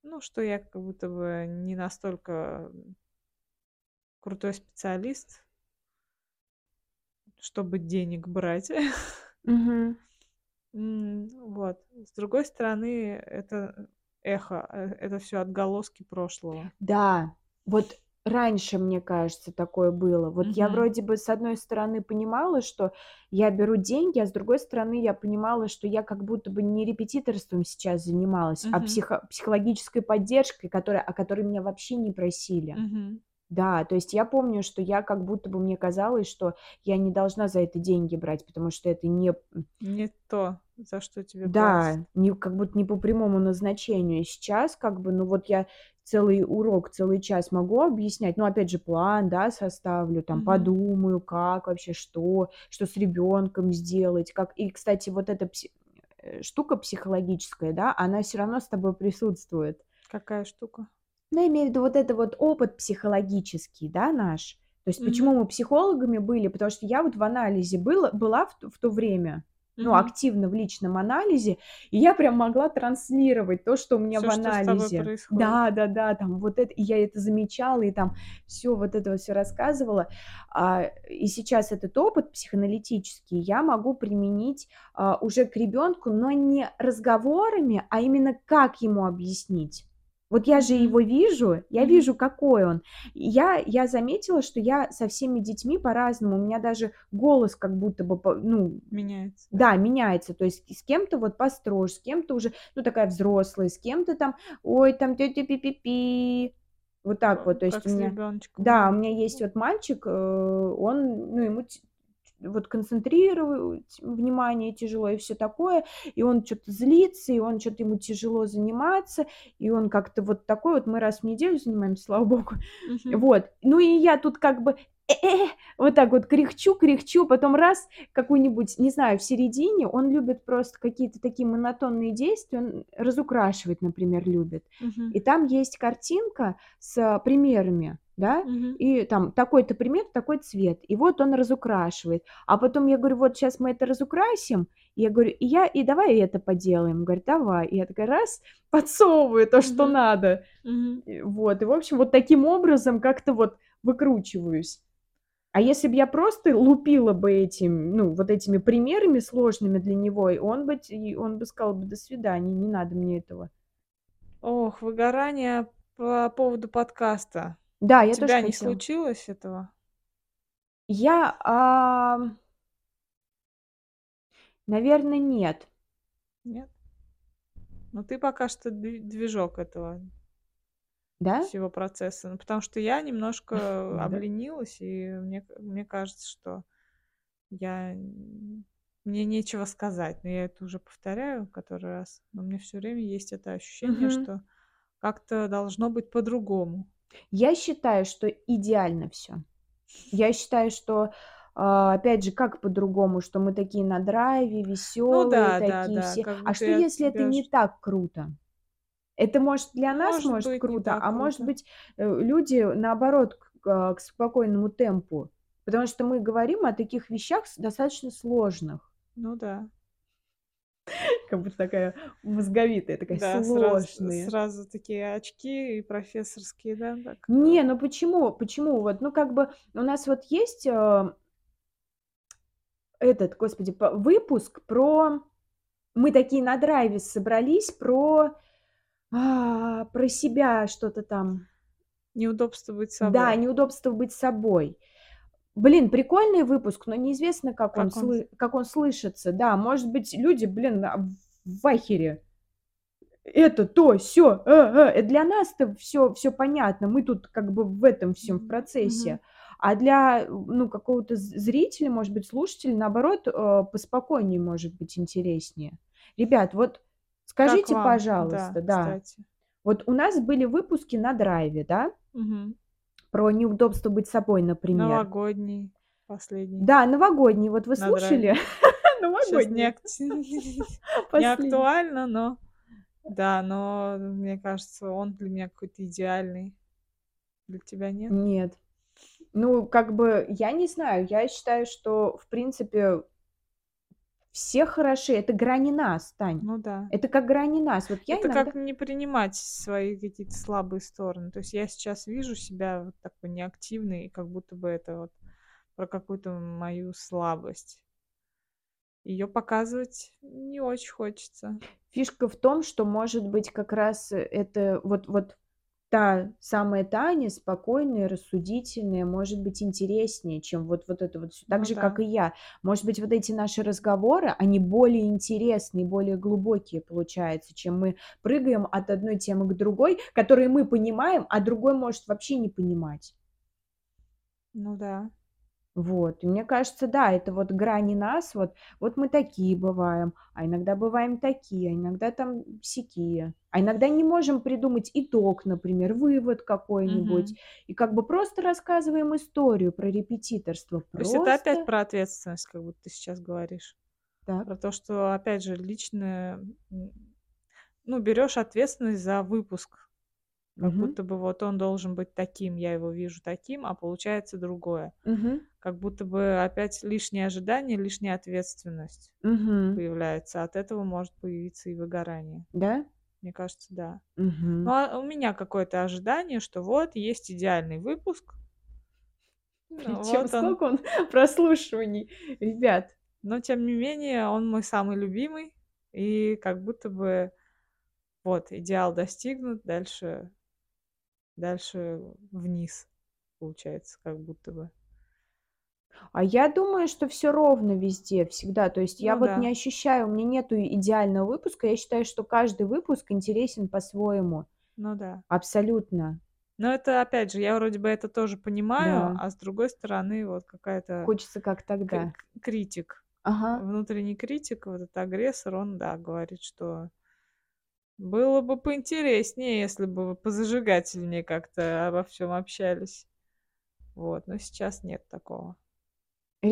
Ну, что я как будто бы не настолько крутой специалист, чтобы денег брать. Вот. С другой стороны, это эхо, э, это все отголоски прошлого. Да, вот раньше, мне кажется, такое было. Вот я Мгм. вроде бы с одной стороны понимала, что я беру деньги, а с другой стороны я понимала, что я как будто бы не репетиторством сейчас занималась, а Мгм. психо- психологической поддержкой, которая, о которой меня вообще не просили. Мгм. Да, то есть я помню, что я как будто бы мне казалось, что я не должна за это деньги брать, потому что это не, Не то, за что тебе платят. да, не, как будто не по прямому назначению. Сейчас как бы, ну вот я целый урок, целый час могу объяснять, ну опять же план, да, составлю, там Мгм. подумаю, как вообще, что, что с ребенком сделать, как. И, кстати, вот эта пси- э, штука психологическая, да, она все равно с тобой присутствует. Какая штука? Ну, я имею в виду вот это вот опыт психологический, да, наш. То есть почему Мгм. мы психологами были? Потому что я вот в анализе была, была в, т- в то время, ну, Мгм. активно в личном анализе, и я прям могла транслировать то, что у меня Всё, в что с тобой анализе. происходит. Да, да, да, там вот это, и я это замечала, и там все вот это все рассказывала. А, и сейчас этот опыт психоаналитический я могу применить а, уже к ребенку, но не разговорами, а именно как ему объяснить. Вот я же его вижу, я вижу, какой он. Я, я заметила, что я со всеми детьми по-разному. У меня даже голос как будто бы, ну, Меняется, да? меняется. То есть с кем-то вот построже, с кем-то уже, ну, такая взрослая, с кем-то там, ой, там тетя пи-пи-пи. Вот так вот. То есть Как у меня... Да, у меня есть вот мальчик, э, он, ну, ему вот концентрировать внимание тяжело и все такое, и он что-то злится, и он что-то ему тяжело заниматься, и он как-то вот такой вот, мы раз в неделю занимаемся, слава богу, вот. Ну и я тут как бы вот так вот кряхчу, кряхчу, потом раз какой-нибудь, не знаю, в середине, он любит просто какие-то такие монотонные действия, он разукрашивать, например, любит. Мгм. И там есть картинка с примерами, да, Мгм. и там такой-то пример, такой цвет. И вот он разукрашивает. А потом я говорю, вот сейчас мы это разукрасим, И я говорю, и я, и давай это поделаем. Говорит, давай. И я такая, раз, подсовываю то, что Мгм. надо. И Вот, и, в общем, вот таким образом как-то вот выкручиваюсь. А если бы я просто лупила бы этим, ну, вот этими примерами сложными для него, он бы, он бы сказал бы, до свидания, не надо мне этого. Ох, выгорание по поводу подкаста. Да, У я тоже тебя не хотела. случилось этого? Я, а, наверное, нет. Нет? Ну, ты пока что дви- движок этого Да? всего процесса. Ну, потому что я немножко Да. обленилась, и мне, мне кажется, что я... н- Мне нечего сказать. Но я это уже повторяю который раз. Но у меня все время есть это ощущение, Мгм. что как-то должно быть по-другому. Я считаю, что идеально все. Я считаю, что, а, опять же, как по-другому, что мы такие на драйве, Ну веселые да, да, такие да. все. Как А что, если это не так круто? Это может для нас Может может быть, круто, а может круто. быть э, люди наоборот к, а, к спокойному темпу, потому что мы говорим о таких вещах достаточно сложных, Ну да. Как будто такая мозговитая, такая Да, сразу, сложные. сразу такие очки и профессорские, да, так. Не, ну почему? Почему? Вот, ну как бы у нас вот есть э, этот, господи, по- выпуск про... Мы такие на драйве собрались про... а, про себя что-то там. Неудобство быть Да, собой. неудобство быть собой. Блин, прикольный выпуск, но неизвестно, как он, Как он... слы- как он слышится. Да, может быть, люди, блин, а, в ахере. Это, то, все. Для нас-то все, все понятно. Мы тут как бы в этом всем в процессе. мгм. А для, ну, какого-то зрителя, может быть, слушателя, наоборот, э, поспокойнее может быть интереснее. Ребят, вот скажите, пожалуйста, Да, да, кстати. вот у нас были выпуски на драйве, да, Мгм. Про неудобство быть собой, например. Новогодний последний Да, новогодний, вот вы на слушали? Новогодний, не актуально, но да, но мне кажется, он для меня какой-то идеальный. Для тебя нет? Нет. Ну, как бы, я не знаю, я считаю, что, в принципе, все хороши. Это грани нас, Тань. Ну да. Это как грани нас. Вот я Это иногда... как не принимать свои какие-то слабые стороны. То есть я сейчас вижу себя вот такой неактивной, и как будто бы это вот про какую-то мою слабость. Ее показывать не очень хочется. Фишка в том, что, может быть, как раз это вот, вот та самая Таня, спокойная, рассудительная, может быть, интереснее, чем вот, вот это вот. Так Ну же, как да. и я. Может быть, вот эти наши разговоры, они более интересные, более глубокие получаются, чем мы прыгаем от одной темы к другой, которые мы понимаем, а другой может вообще не понимать. Ну да. Вот. И мне кажется, да, это вот грани нас, вот, вот мы такие бываем, а иногда бываем такие, а иногда там сякие. А иногда не можем придумать итог, например, вывод какой-нибудь. Мгм. И как бы просто рассказываем историю про репетиторство. То есть это опять Просто про ответственность, как будто ты сейчас говоришь. так. Про то, что, опять же, личное... м, Ну, берешь ответственность за выпуск. Как Мгм. будто бы вот он должен быть таким, я его вижу таким, а получается другое. Мгм. Как будто бы опять лишнее ожидание, лишняя ответственность Мгм. появляется. От этого может появиться и выгорание. Да? Мне кажется, да. Мгм. Ну, а у меня какое-то ожидание, что вот есть идеальный выпуск. Ну, Причем вот он. сколько он прослушиваний, ребят. Но, тем не менее, он мой самый любимый. И как будто бы вот идеал достигнут, дальше, дальше вниз получается, как будто бы. А я думаю, что все ровно везде, всегда. То есть я Ну вот не да, ощущаю, у меня нету идеального выпуска. Я считаю, что каждый выпуск интересен по-своему. ну да. Абсолютно. Но это, опять же, я вроде бы это тоже понимаю, Да. а с другой стороны, вот какая-то Хочется как тогда. к- критик, Ага. внутренний критик, вот этот агрессор, он, да, говорит, что было бы поинтереснее, если бы вы позажигательнее как-то обо всем общались. Вот, но сейчас нет такого.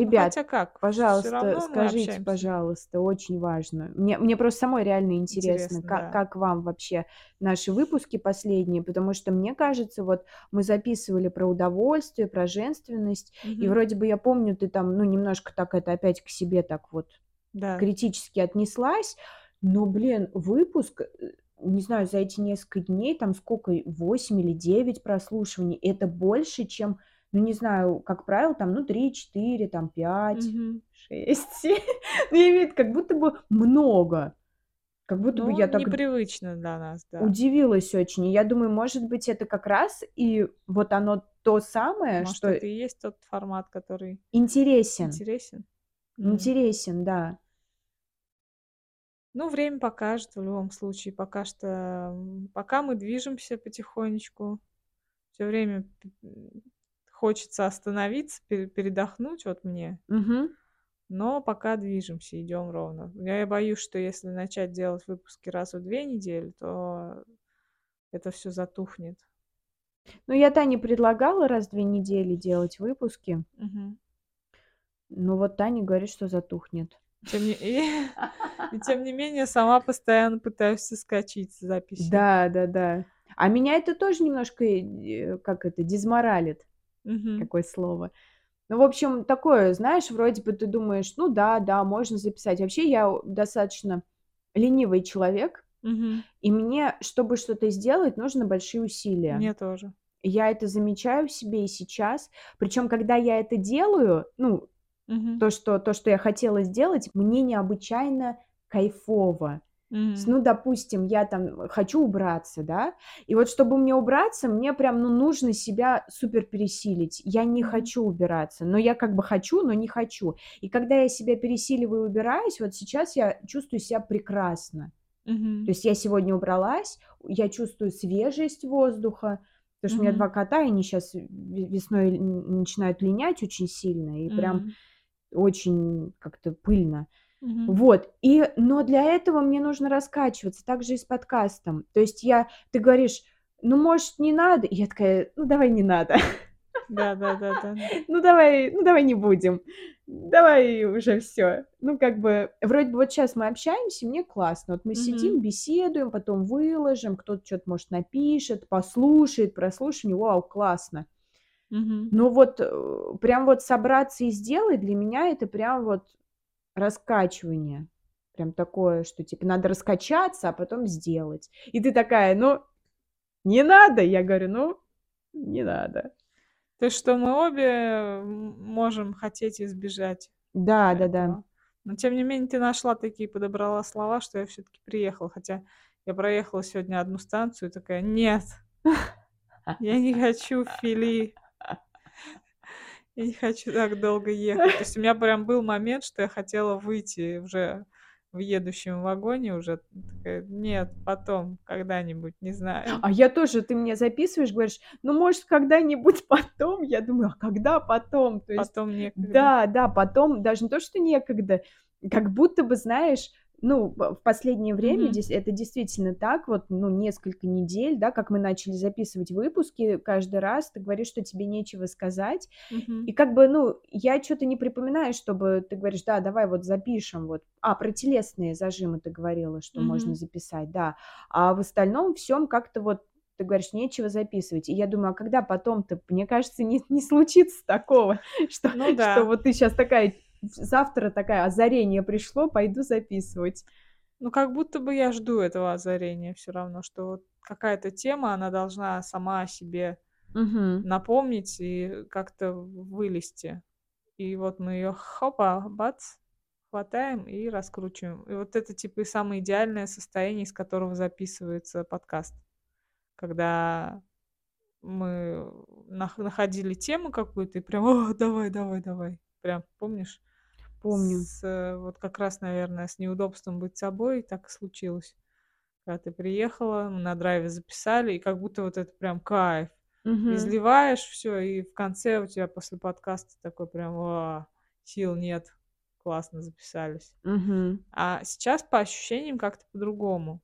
Ну, Ребят, хотя как, пожалуйста, скажите, пожалуйста, очень важно. Мне, мне просто самой реально интересно, Интересно, как, да. как вам вообще наши выпуски последние, потому что мне кажется, вот мы записывали про удовольствие, про женственность, и Мгм. вроде бы я помню, ты там, ну, немножко так это опять к себе так вот Да. критически отнеслась, но, блин, выпуск, э, не знаю, за эти несколько дней, там сколько, 8 или 9 прослушиваний, это больше, чем, ну, не знаю, как правило, там, ну, 3, 4, там, 5, Мгм. 6, 7. Ну, я имею в виду, как будто бы много. Как будто бы Ну, я так непривычно для нас, да. удивилась очень. И я думаю, может быть, это как раз и вот оно то самое, Может, что это и есть тот формат, который интересен. интересен. Интересен, да. Ну, время покажет в любом случае. Пока что, пока мы движемся потихонечку, все время хочется остановиться, пере- передохнуть, вот мне. Мгм. Но пока движемся, идем ровно. Я боюсь, что если начать делать выпуски раз в две недели, то это все затухнет. Ну, я Тане предлагала раз в две недели делать выпуски, Мгм. но вот Таня говорит, что затухнет. Тем не... И... и тем не менее, сама постоянно пытаюсь соскочить с записи. Да, да, да. А меня это тоже немножко, э, как это, дезморалит. Мгм. Какое слово. Ну, в общем, такое, знаешь, вроде бы ты думаешь, ну да, да, можно записать. Вообще я достаточно ленивый человек, Мгм. и мне, чтобы что-то сделать, нужно большие усилия. Мне тоже. Я это замечаю в себе и сейчас. Причем, когда я это делаю, ну, Мгм. то, что, то, что я хотела сделать, мне необычайно кайфово. Мгм. Ну, допустим, я там хочу убраться, да, и вот чтобы мне убраться, мне прям, ну, нужно себя супер пересилить. Я не хочу убираться, но я как бы хочу, но не хочу. И когда я себя пересиливаю и убираюсь, вот сейчас я чувствую себя прекрасно. Мгм. То есть я сегодня убралась, я чувствую свежесть воздуха, потому что у меня два кота, и они сейчас весной начинают линять очень сильно, и прям Мгм. Очень как-то пыльно. Мгм. Вот, и, но для этого мне нужно раскачиваться, так же и с подкастом. То есть я, ты говоришь, ну, может, не надо? И я такая, ну, давай не надо. Да, да, да, да. Ну, давай, ну, давай не будем. Давай уже все. Ну, как бы, вроде бы вот сейчас мы общаемся, мне классно. Вот мы Мгм. сидим, беседуем, потом выложим, кто-то что-то, может, напишет, послушает, прослушивание, вау, классно. Мгм. Но вот э, прям вот собраться и сделать, для меня это прям вот раскачивание. Прям такое, что типа надо раскачаться, а потом сделать. И ты такая, ну, не надо. Я говорю, ну, не надо. То есть, что мы обе м, можем хотеть избежать Да, да, да. этого. Но тем не менее, ты нашла такие, подобрала слова, что я все-таки приехала. Хотя я проехала сегодня одну станцию и такая, нет, я не хочу Фили. Я не хочу так долго ехать. То есть у меня прям был момент, что я хотела выйти уже в едущем вагоне уже. Такая, нет, потом, когда-нибудь, не знаю. А я тоже, ты мне записываешь, говоришь, ну, может, когда-нибудь потом. Я думаю, а когда потом? То есть, Потом некогда. да, да, потом, даже не то, что некогда, как будто бы, знаешь, ну, в последнее время дес- это действительно так, вот, ну, несколько недель, да, как мы начали записывать выпуски, каждый раз ты говоришь, что тебе нечего сказать, Мгм. и как бы, ну, я что-то не припоминаю, чтобы ты говоришь, да, давай вот запишем, вот, а, про телесные зажимы ты говорила, что можно Мгм. записать, да, а в остальном всем как-то вот ты говоришь, нечего записывать. И я думаю, а когда потом-то, мне кажется, не, не случится такого, что, Ну да. что вот ты сейчас такая, завтра такая озарение пришло, пойду записывать. Ну, как будто бы я жду этого озарения все равно, что вот какая-то тема, она должна сама о себе Мгм. напомнить и как-то вылезти. И вот мы ее хопа, бац, хватаем и раскручиваем. И вот это типа и самое идеальное состояние, из которого записывается подкаст. Когда мы нах- находили тему какую-то и прям, о, давай, давай, давай. Прям, помнишь? Помню. С, э, вот как раз, наверное, с неудобством быть собой так и случилось. Когда ты приехала, мы на драйве записали, и как будто вот это прям кайф. Мгм. Изливаешь все, и в конце у тебя после подкаста такой прям, «Ва, сил нет, классно записались. Мгм. А сейчас по ощущениям как-то по-другому.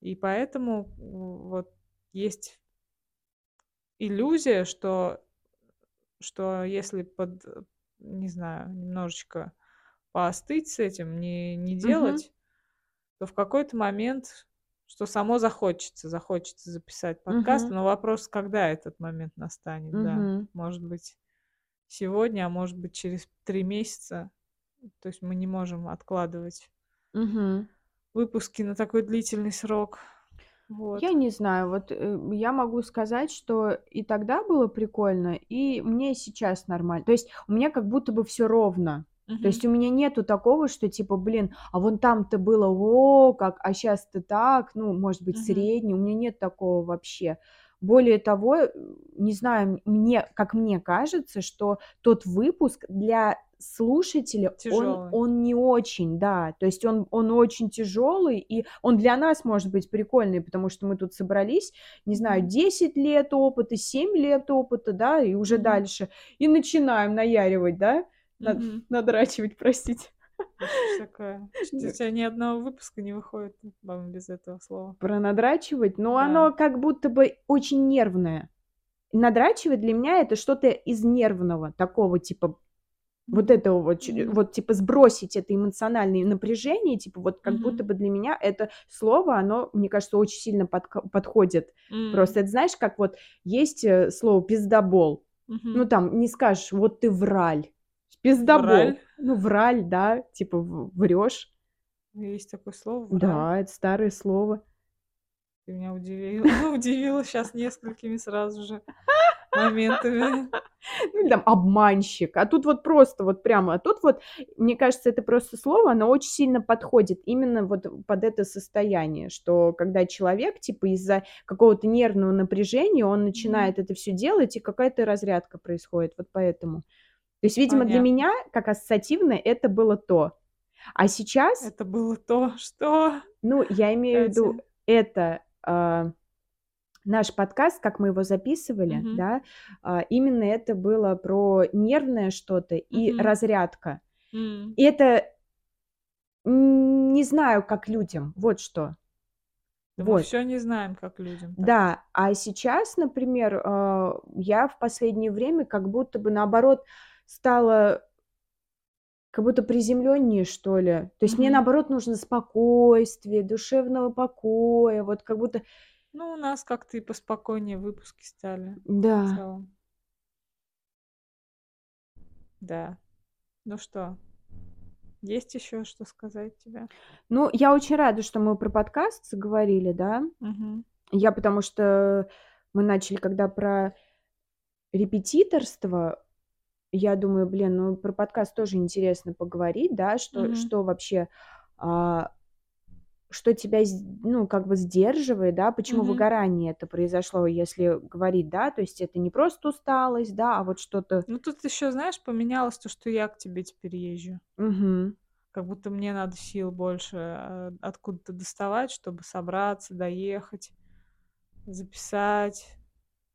И поэтому вот есть иллюзия, что, что если под, не знаю, немножечко поостыть с этим, не, не делать, то в какой-то момент, что само захочется, захочется записать подкаст, Мгм. но вопрос, когда этот момент настанет, да. Мгм. Может быть, сегодня, а может быть, через три месяца. То есть мы не можем откладывать Мгм. выпуски на такой длительный срок. Вот. Я не знаю, вот э, я могу сказать, что и тогда было прикольно, и мне сейчас нормально. То есть у меня как будто бы все ровно. То Мгм. есть у меня нету такого, что типа, блин, а вон там-то было, о, как, а сейчас-то так, ну, может быть, Мгм. средний. У меня нет такого вообще. Более того, не знаю, мне, как мне кажется, что тот выпуск для слушателя, он, Тяжелый. он не очень, да, то есть он, он очень тяжелый, и он для нас может быть прикольный, потому что мы тут собрались, не знаю, Мгм. 10 лет опыта, 7 лет опыта, да, и уже Мгм. дальше, и начинаем наяривать, да, над- Мгм. надрачивать, простите. Что такое? Что у тебя ни одного выпуска не выходит, по-моему, без этого слова. Про надрачивать, но Да. оно как будто бы очень нервное. Надрачивать для меня это что-то из нервного, такого типа вот этого вот, вот типа сбросить это эмоциональное напряжение, типа вот как будто Мгм. бы для меня это слово, оно, мне кажется, очень сильно подко- подходит. М. Просто это знаешь, как вот есть э, слово пиздобол, ну Мгм. там не скажешь, вот ты враль, пиздобол, Враль? ну враль, да, типа врешь, Есть такое слово враль. да, это старое слово. Ты меня удивила, удивила сейчас несколькими сразу же моментами. Ну, или там обманщик. А тут вот просто вот прямо. А тут вот, мне кажется, это просто слово, оно очень сильно подходит именно вот под это состояние, что когда человек, типа, из-за какого-то нервного напряжения, он начинает это все делать, и какая-то разрядка происходит. Вот поэтому. То есть, видимо, для Понятно. меня, как ассоциативно, это было то. А сейчас, Это было то, что... ну, я имею в виду, это а, наш подкаст, как мы его записывали, Мгм. да, а, именно это было про нервное что-то и Мгм. разрядка. М. И это не знаю, как людям, вот что. Да Мы Вот. все не знаем, как людям. так. Да, а сейчас, например, а, я в последнее время как будто бы наоборот стала как будто приземленнее, что ли. То есть мне Мгм. наоборот нужно спокойствие, душевного покоя, вот как будто, Ну, у нас как-то и поспокойнее выпуски стали в да. целом. Да. Ну что, есть еще что сказать тебе? Ну, я очень рада, что мы про подкаст заговорили, да. Мгм. Я потому что мы начали, когда про репетиторство, я думаю, блин, ну про подкаст тоже интересно поговорить, да, что, Мгм. что вообще, а, что тебя, ну, как бы сдерживает, да, почему Мгм. выгорание это произошло, если говорить, да, то есть это не просто усталость, да, а вот что-то, Ну, тут еще, знаешь, поменялось то, что я к тебе теперь езжу. Мгм. Как будто мне надо сил больше э, откуда-то доставать, чтобы собраться, доехать, записать,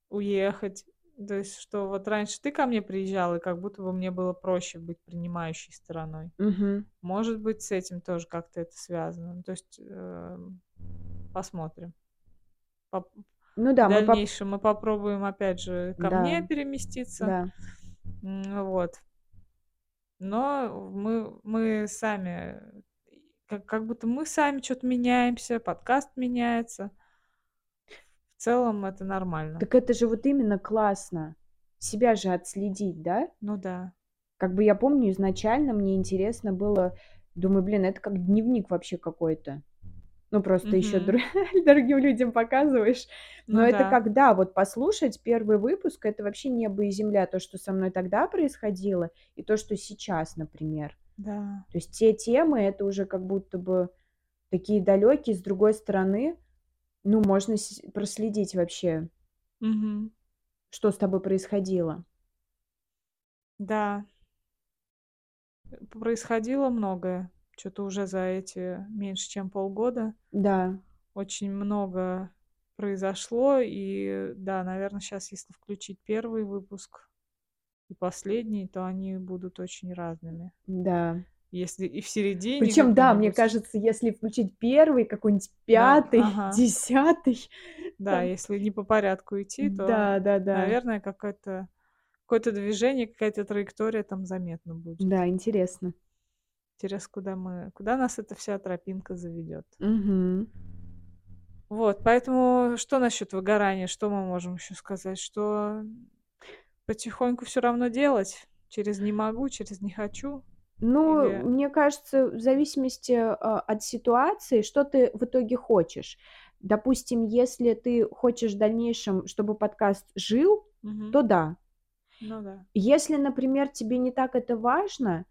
уехать. То есть, что вот раньше ты ко мне приезжал, и как будто бы мне было проще быть принимающей стороной. Мгм. Может быть, с этим тоже как-то это связано. Ну, То есть, эм, посмотрим. Поп- Ну да, В мы поп- дальнейшем мы попробуем опять же ко мне Да. переместиться. да. Вот. Но мы, мы сами, как, как будто мы сами что-то меняемся, подкаст меняется. В целом это нормально. Так это же вот именно классно, себя же отследить, да? Ну да. Как бы я помню, изначально мне интересно было, думаю, блин, это как дневник вообще какой-то. Ну, просто еще Мгм. другим людям показываешь. Но Ну это да. когда вот послушать первый выпуск, это вообще небо и земля, то, что со мной тогда происходило, и то, что сейчас, например. Да. То есть те темы, это уже как будто бы такие далекие, с другой стороны, ну, можно с- проследить вообще, Мгм. что с тобой происходило. Да. Происходило многое. Что-то уже за эти меньше, чем полгода. Да, Очень много произошло. И да, наверное, сейчас, если включить первый выпуск и последний, то они будут очень разными. да. Если и в середине Причем, да, мне кажется, если включить первый, какой-нибудь Да, пятый, ага. десятый. Да, там- если не по порядку идти, то, Да, да, да. наверное, какое-то какое-то движение, какая-то траектория там заметна будет. Да, интересно. Интересно, куда мы, куда нас эта вся тропинка заведет. Мгм. Вот, поэтому что насчет выгорания? Что мы можем еще сказать? Что потихоньку все равно делать? Через не могу, через не хочу? Ну, Или мне кажется, в зависимости, а, от ситуации, что ты в итоге хочешь. Допустим, если ты хочешь в дальнейшем, чтобы подкаст жил, Мгм. то да. Ну да. Если, например, тебе не так это важно,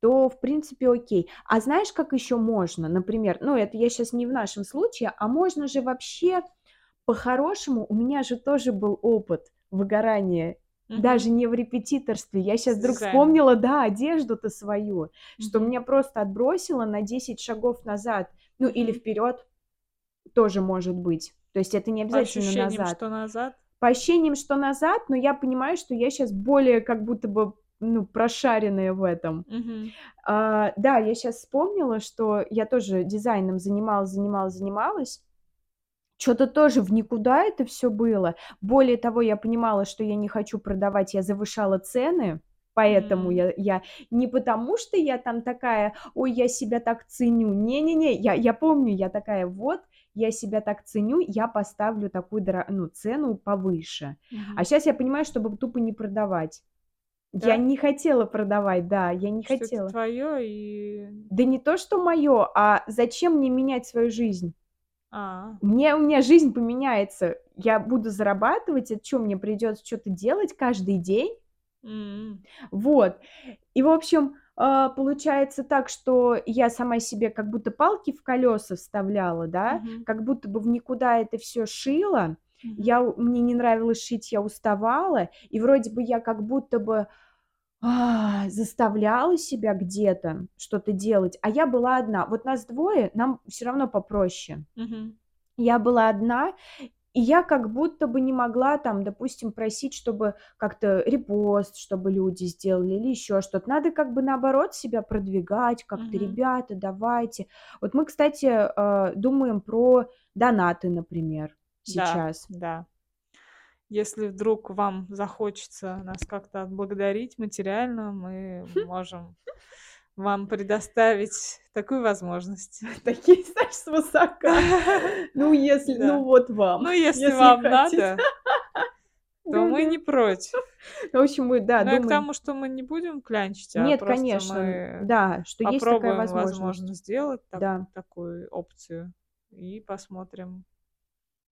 то, в принципе, окей. А знаешь, как еще можно? Например, ну, это я сейчас не в нашем случае, а можно же вообще по-хорошему, у меня же тоже был опыт выгорания, Даже не в репетиторстве. Я сейчас вдруг вспомнила, да, одежду-то свою, что меня просто отбросило на 10 шагов назад, ну, или вперед тоже может быть. То есть это не По обязательно ощущениям, назад. что назад? По ощущениям, что назад, но я понимаю, что я сейчас более как будто бы, ну, прошаренная в этом. Мгм. А, да, я сейчас вспомнила, что я тоже дизайном занималась, занималась, занималась. Чё-то тоже в никуда это все было. Более того, я понимала, что я не хочу продавать, я завышала цены, поэтому я я не потому, что я там такая: "Ой, я себя так ценю". Не-не-не, я я помню, я такая: "Вот, я себя так ценю, я поставлю такую дора ну, цену повыше". А Мгм. сейчас я понимаю, чтобы тупо не продавать. Я Да? не хотела продавать, да, я не Что это хотела. твоё и Да не то, что моё, а зачем мне менять свою жизнь? А. Мне у меня жизнь поменяется. Я буду зарабатывать, это чё, мне придётся чё-то делать каждый день? М. Вот. И, в общем, а, получается так, что я сама себе как будто палки в колёса вставляла, да, Мгм. как будто бы в никуда это всё шила. Мгм. Я мне не нравилось шить, я уставала, и вроде бы я как будто бы, а, заставляла себя где-то что-то делать, а я была одна. Вот нас двое, нам всё равно попроще. Мгм. Я была одна, и я как будто бы не могла там, допустим, просить, чтобы как-то репост, чтобы люди сделали или ещё что-то. Надо как бы наоборот себя продвигать, как-то: Мгм. "Ребята, давайте". Вот мы, кстати, а, думаем про донаты, например, Да, сейчас. да. Если вдруг вам захочется нас как-то отблагодарить материально, мы можем вам предоставить такую возможность. Такие, знаешь, свысока. Ну, если, ну, вот вам, Ну, если вам надо, то мы Да-да. не против. В общем, мы, да, я к тому, что мы не будем клянчить, а Нет, конечно, мы да, что есть такая возможность. возможно, сделать такую опцию и посмотрим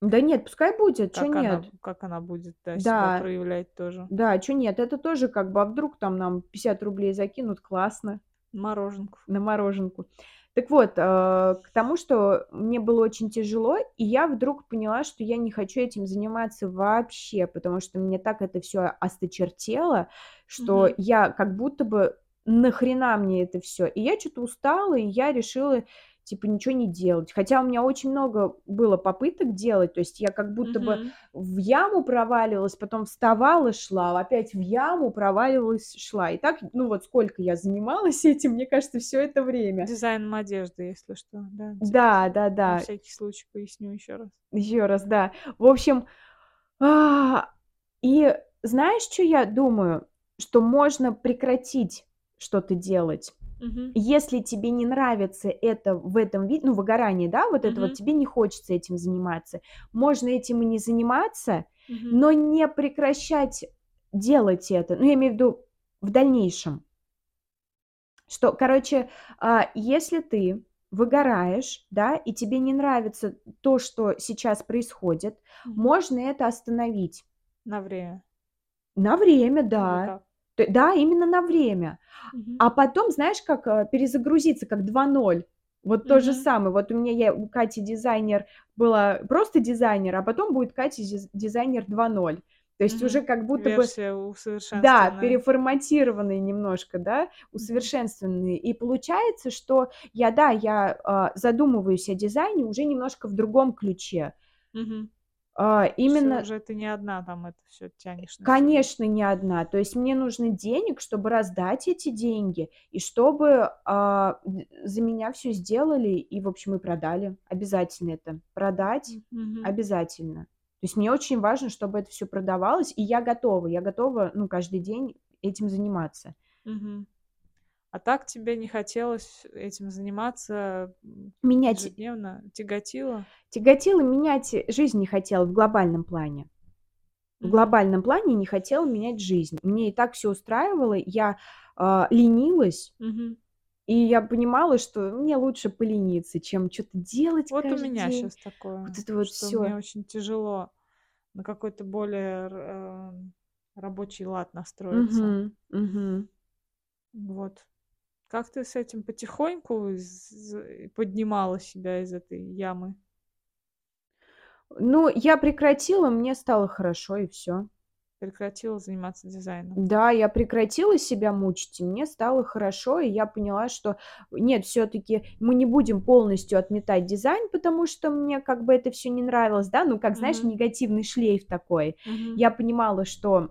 Да нет, пускай будет, чё как она нет? как она будет, да, себя Да. проявлять тоже. Да, чё нет? Это тоже как бы, а вдруг там нам 50 рублей закинут, классно. Мороженку. На мороженку. Так вот, а, к тому, что мне было очень тяжело, и я вдруг поняла, что я не хочу этим заниматься вообще, потому что мне так это всё осточертело, что Мгм. я как будто бы нахрена мне это всё? И я чё-то устала, и я решила, типа, ничего не делать. Хотя у меня очень много было попыток делать, то есть я как будто бы Мгм. в яму проваливалась, потом вставала, шла, опять в яму, проваливалась, шла. И так, ну, вот сколько я занималась этим, мне кажется, всё это время. Дизайном одежды, если что, да, типа. Да, На да-да. всякий случай поясню ещё раз. Ещё раз, да. В общем, а, и знаешь, чё я думаю? Что можно прекратить что-то делать. Мгм. Если тебе не нравится это в этом ви ну, выгорание, да, вот это вот, тебе не хочется этим заниматься, можно этим и не заниматься, Мгм. но не прекращать делать это. Ну, я имею в виду в дальнейшем. Что, короче, а, если ты выгораешь, да, и тебе не нравится то, что сейчас происходит, Мгм. можно это остановить. На время. На время, да. Да, именно на время. Мгм. А потом, знаешь, как, а, перезагрузиться, как 2.0. Вот то же самое. Вот у меня я у Кати дизайнер была просто дизайнер, а потом будет Катя диз дизайнер 2.0. То есть уже Мгм. как будто бы Версия Да, усовершенствованная. переформатированные немножко, да, Мгм. усовершенствованные. И получается, что я, да, я, а, задумываюсь о дизайне уже немножко в другом ключе. Мгм. А, именно уже ты не одна там это всё тянешь. Конечно, не одна. То есть мне нужно денег, чтобы раздать эти деньги, и чтобы, а, за меня всё сделали и, в общем, и продали. Обязательно это продать, мгм. обязательно. То есть мне очень важно, чтобы это всё продавалось, и я готова. Я готова, ну, каждый день этим заниматься. Мгм. А так тебе не хотелось этим заниматься, Менять ежедневно? Тяготило? Тяготило, менять жизнь не хотела в глобальном плане. В глобальном плане не хотела менять жизнь. Мне и так все устраивало, я, а, ленилась. Мгм. И я понимала, что мне лучше полениться, чем что то делать Вот у меня день. сейчас такое, Вот это вот что мне все. очень тяжело на какой-то более эм, рабочий лад настроиться. Угу, угу. Вот. Как ты с этим потихоньку поднимала себя из этой ямы? Ну, я прекратила, мне стало хорошо, и все. Прекратила заниматься дизайном? Да, я прекратила себя мучить, и мне стало хорошо, и я поняла, что нет, все таки мы не будем полностью отметать дизайн, потому что мне как бы это все не нравилось, да, ну, как, знаешь, Мгм. негативный шлейф такой. Мгм. Я понимала, что,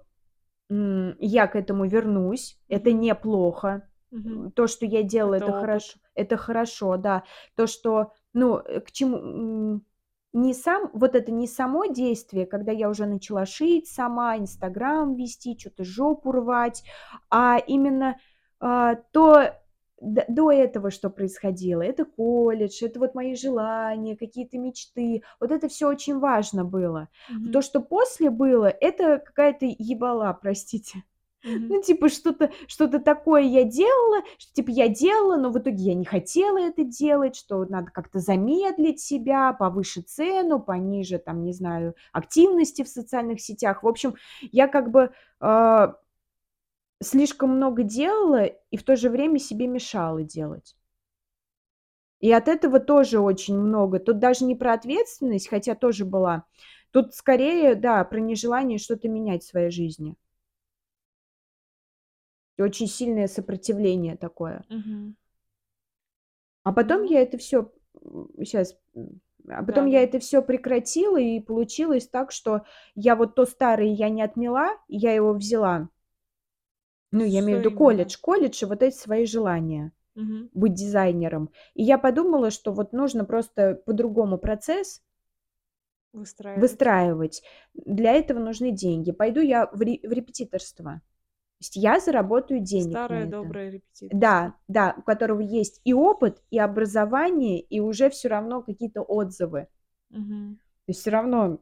я к этому вернусь, это Мгм. неплохо. Мгм. То, что я делала, Это это опыт. хорошо. Это хорошо, да. То, что, ну, э, к чему, не сам вот это не само действие, когда я уже начала шить сама, "Инстаграм" вести, что то жопу рвать, а именно, а, то до этого, что происходило. Это колледж, это вот мои желания, какие-то мечты. Вот это все очень важно было. Мгм. То, что после было, это какая-то ебала, простите. Ну, типа, что-то что-то такое я делала, что, типа, я делала, но в итоге я не хотела это делать, что надо как-то замедлить себя, повыше цену, пониже, там, не знаю, активности в социальных сетях. В общем, я как бы, а, слишком много делала и в то же время себе мешала делать. И от этого тоже очень много. Тут даже не про ответственность, хотя тоже была. Тут скорее, да, про нежелание что-то менять в своей жизни. И очень сильное сопротивление такое. Мгм. А потом я это все сейчас, а потом я Да-да. это все прекратила, и получилось так, что я вот то старое я не отмела, я его взяла. Ну, я имею в Что виду колледж, колледж и вот эти свои желания Мгм. быть дизайнером. И я подумала, что вот нужно просто по-другому процесс Выстраивать. выстраивать. Для этого нужны деньги. Пойду я в ре в репетиторство. То есть я заработаю денег это. доброе репетиторство. Да, да, у которого есть и опыт, и образование, и уже все равно какие-то отзывы. Мгм. То есть все равно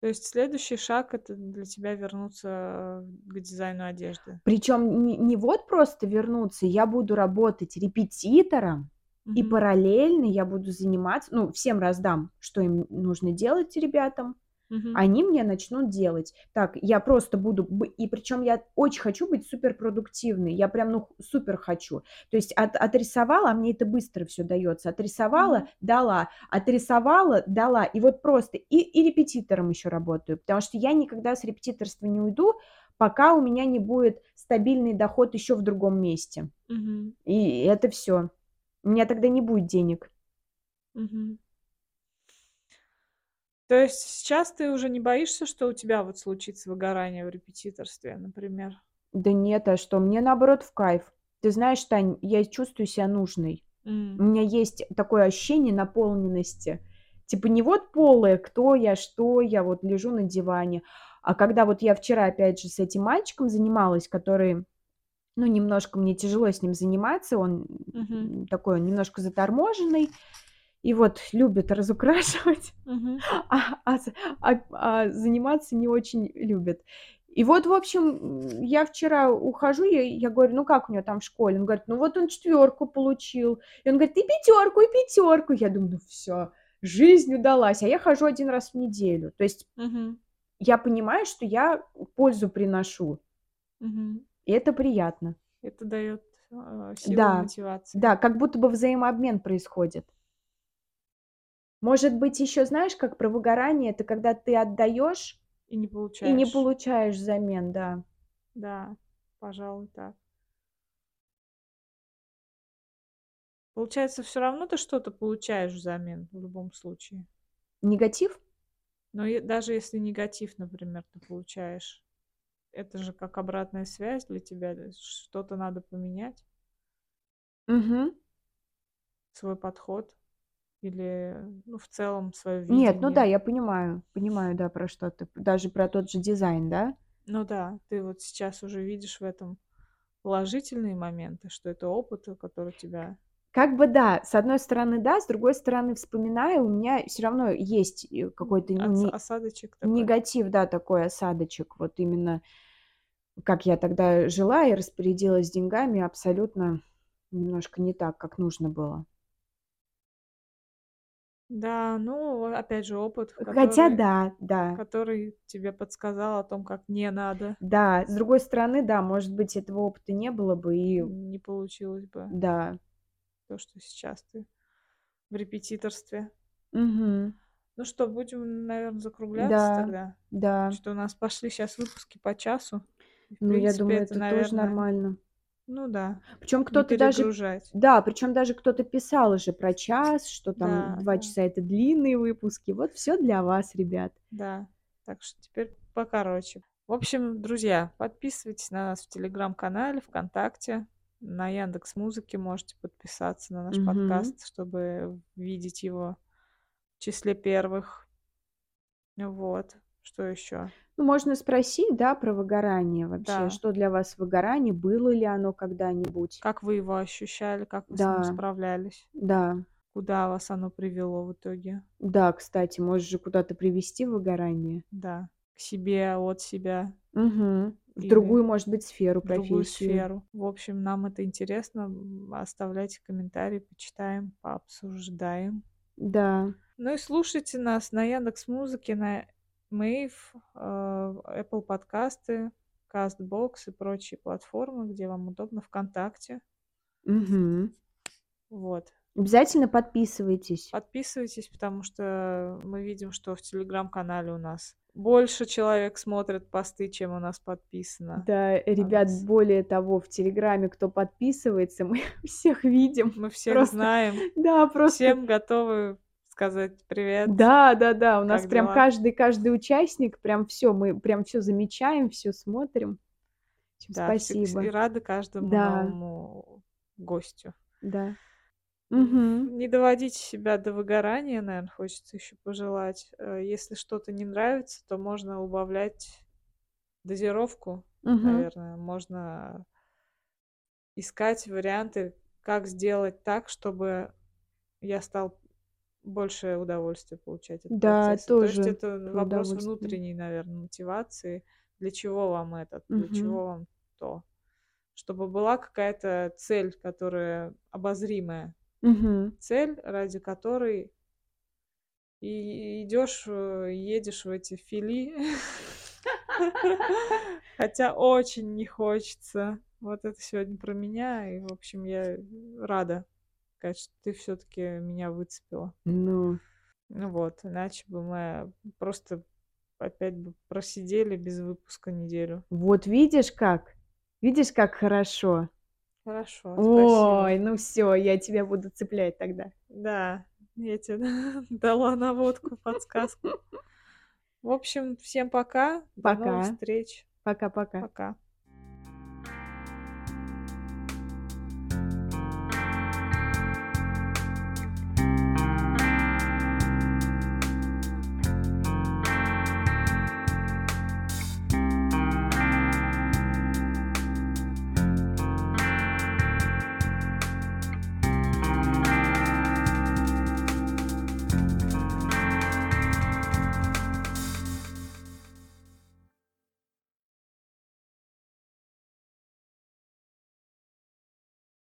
То есть следующий шаг- это для тебя вернуться к дизайну одежды? причем не не вот просто вернуться, я буду работать репетитором, и параллельно я буду заниматься ну, всем раздам, что им нужно делать ребятам. Мгм. Они мне начнут делать. Так, я просто буду и причем я очень хочу быть суперпродуктивной. Я прям, ну, супер хочу. То есть от отрисовала, а мне это быстро все дается. Отрисовала, Мгм. дала, отрисовала, дала. И вот просто и и репетитором еще работаю, потому что я никогда с репетиторства не уйду, пока у меня не будет стабильный доход еще в другом месте. Мгм. И это все. У меня тогда не будет денег. Мгм. То есть сейчас ты уже не боишься, что у тебя вот случится выгорание в репетиторстве, например? Да нет, а что? Мне наоборот в кайф. Ты знаешь, Тань, я чувствую себя нужной. У М. меня есть такое ощущение наполненности. Типа не вот полое, кто я, что я, вот лежу на диване. А когда вот я вчера опять же с этим мальчиком занималась, который, ну, немножко мне тяжело с ним заниматься, он м, такой, он немножко заторможенный, и вот любит разукрашивать, Мгм. а, а а- а заниматься не очень любит. И вот, в общем, я вчера ухожу, я, я говорю, ну как у него там в школе? Он говорит, ну вот он четверку получил. И он говорит, и пятерку, и пятерку. Я думаю, ну все, жизнь удалась. А я хожу один раз в неделю. То есть Мгм. я понимаю, что я пользу приношу. Мгм. И это приятно. Это дает а, силу Да, мотивацию. да, как будто бы взаимообмен происходит. Может быть, еще знаешь, как про выгорание, это когда ты отдаешь И не и не получаешь. получаешь взамен, да. Да, пожалуй, так. Получается, все равно ты что-то получаешь взамен в любом случае. Негатив? Но и даже если негатив, например, ты получаешь, это же как обратная связь для тебя. Что-то надо поменять, Мгм. свой подход или, ну, в целом свое Нет, ну да, видение. я понимаю, понимаю, да, про что ты. Даже про тот же дизайн, да? Ну да, ты вот сейчас уже видишь в этом положительные моменты, что это опыт, э, который тебя Как бы да, с одной стороны да, с другой стороны вспоминаю, у меня все равно есть э, какой-то ну, не- осадочек такой. негатив, да, такой осадочек. Вот именно как я тогда жила и распорядилась деньгами абсолютно немножко не так, как нужно было. Да, ну, опять же, опыт, Хотя который, да, да, который тебе подсказал о том, как не надо, да. С другой стороны, да, может быть, этого опыта не было бы и не получилось бы да. то, что сейчас ты в репетиторстве. Мгм. Ну что, будем, наверное, закругляться Да, тогда. да. Что у нас пошли сейчас выпуски по часу. И, в Ну, я принципе, думаю, это, тоже нормально. Ну да, Причем кто-то даже. Да, причем даже кто-то писал уже про час, что там Да, два да, часа это длинные выпуски. Вот все для вас, ребят. да. Так что теперь покороче. В общем, друзья, подписывайтесь на нас в Телеграм-канале, ВКонтакте, на Яндекс Музыке можете подписаться на наш Мгм. подкаст, чтобы видеть его в числе первых. Вот. Что еще? Ну, можно спросить, да, про выгорание вообще. Да. Что для вас выгорание? Было ли оно когда-нибудь? Как вы его ощущали, как вы с ним Да, справлялись? да, Куда вас оно привело в итоге? да, кстати, можешь же куда-то привести выгорание. Да. К себе, от себя Мгм. В или другую, может быть, сферу, в другую сферу. В общем, нам это интересно. Оставляйте комментарии, почитаем, пообсуждаем. Да, Ну и слушайте нас на Яндекс Музыке, на Мэйв, э, Apple подкасты, CastBox и прочие платформы, где вам удобно, ВКонтакте. Мгм. Вот. Обязательно подписывайтесь. Подписывайтесь, потому что мы видим, что в Телеграм-канале у нас больше человек смотрит посты, чем у нас подписано Да, на ребят, нас. более того, в Телеграме, кто подписывается, мы всех видим. Мы всех Просто, знаем, да, просто, всем готовы сказать привет, да, да, да, у нас как прям дела. каждый, каждый участник, прям все, мы прям все замечаем, все смотрим. Да, всё- и спасибо. рады каждому Да, новому гостю. да. Мгм. Не доводите себя до выгорания, наверное, хочется еще пожелать. Э, Если что-то не нравится, то можно убавлять дозировку, Мгм. наверное. Можно искать варианты, как сделать так, чтобы я стал больше удовольствия получать от Да, процесса. То есть тоже это про вопрос удовольствие. внутренней, наверное, мотивации. Для чего вам это? Для чего вам то? Чтобы была какая-то цель, которая обозримая. Мгм. Цель, ради которой и идешь, э, едешь в эти фили. Хотя очень не хочется. Вот это сегодня про меня. И, в общем, я рада, что ты все-таки меня выцепила. Ну, Ну вот, иначе бы мы просто опять бы просидели без выпуска неделю. вот видишь как? Видишь, как хорошо? Хорошо, спасибо. Ой, ну все, я тебя буду цеплять тогда. Да, я тебе дала наводку, подсказку. В общем, всем пока. До новых Пока. встреч. Пока-пока. Пока.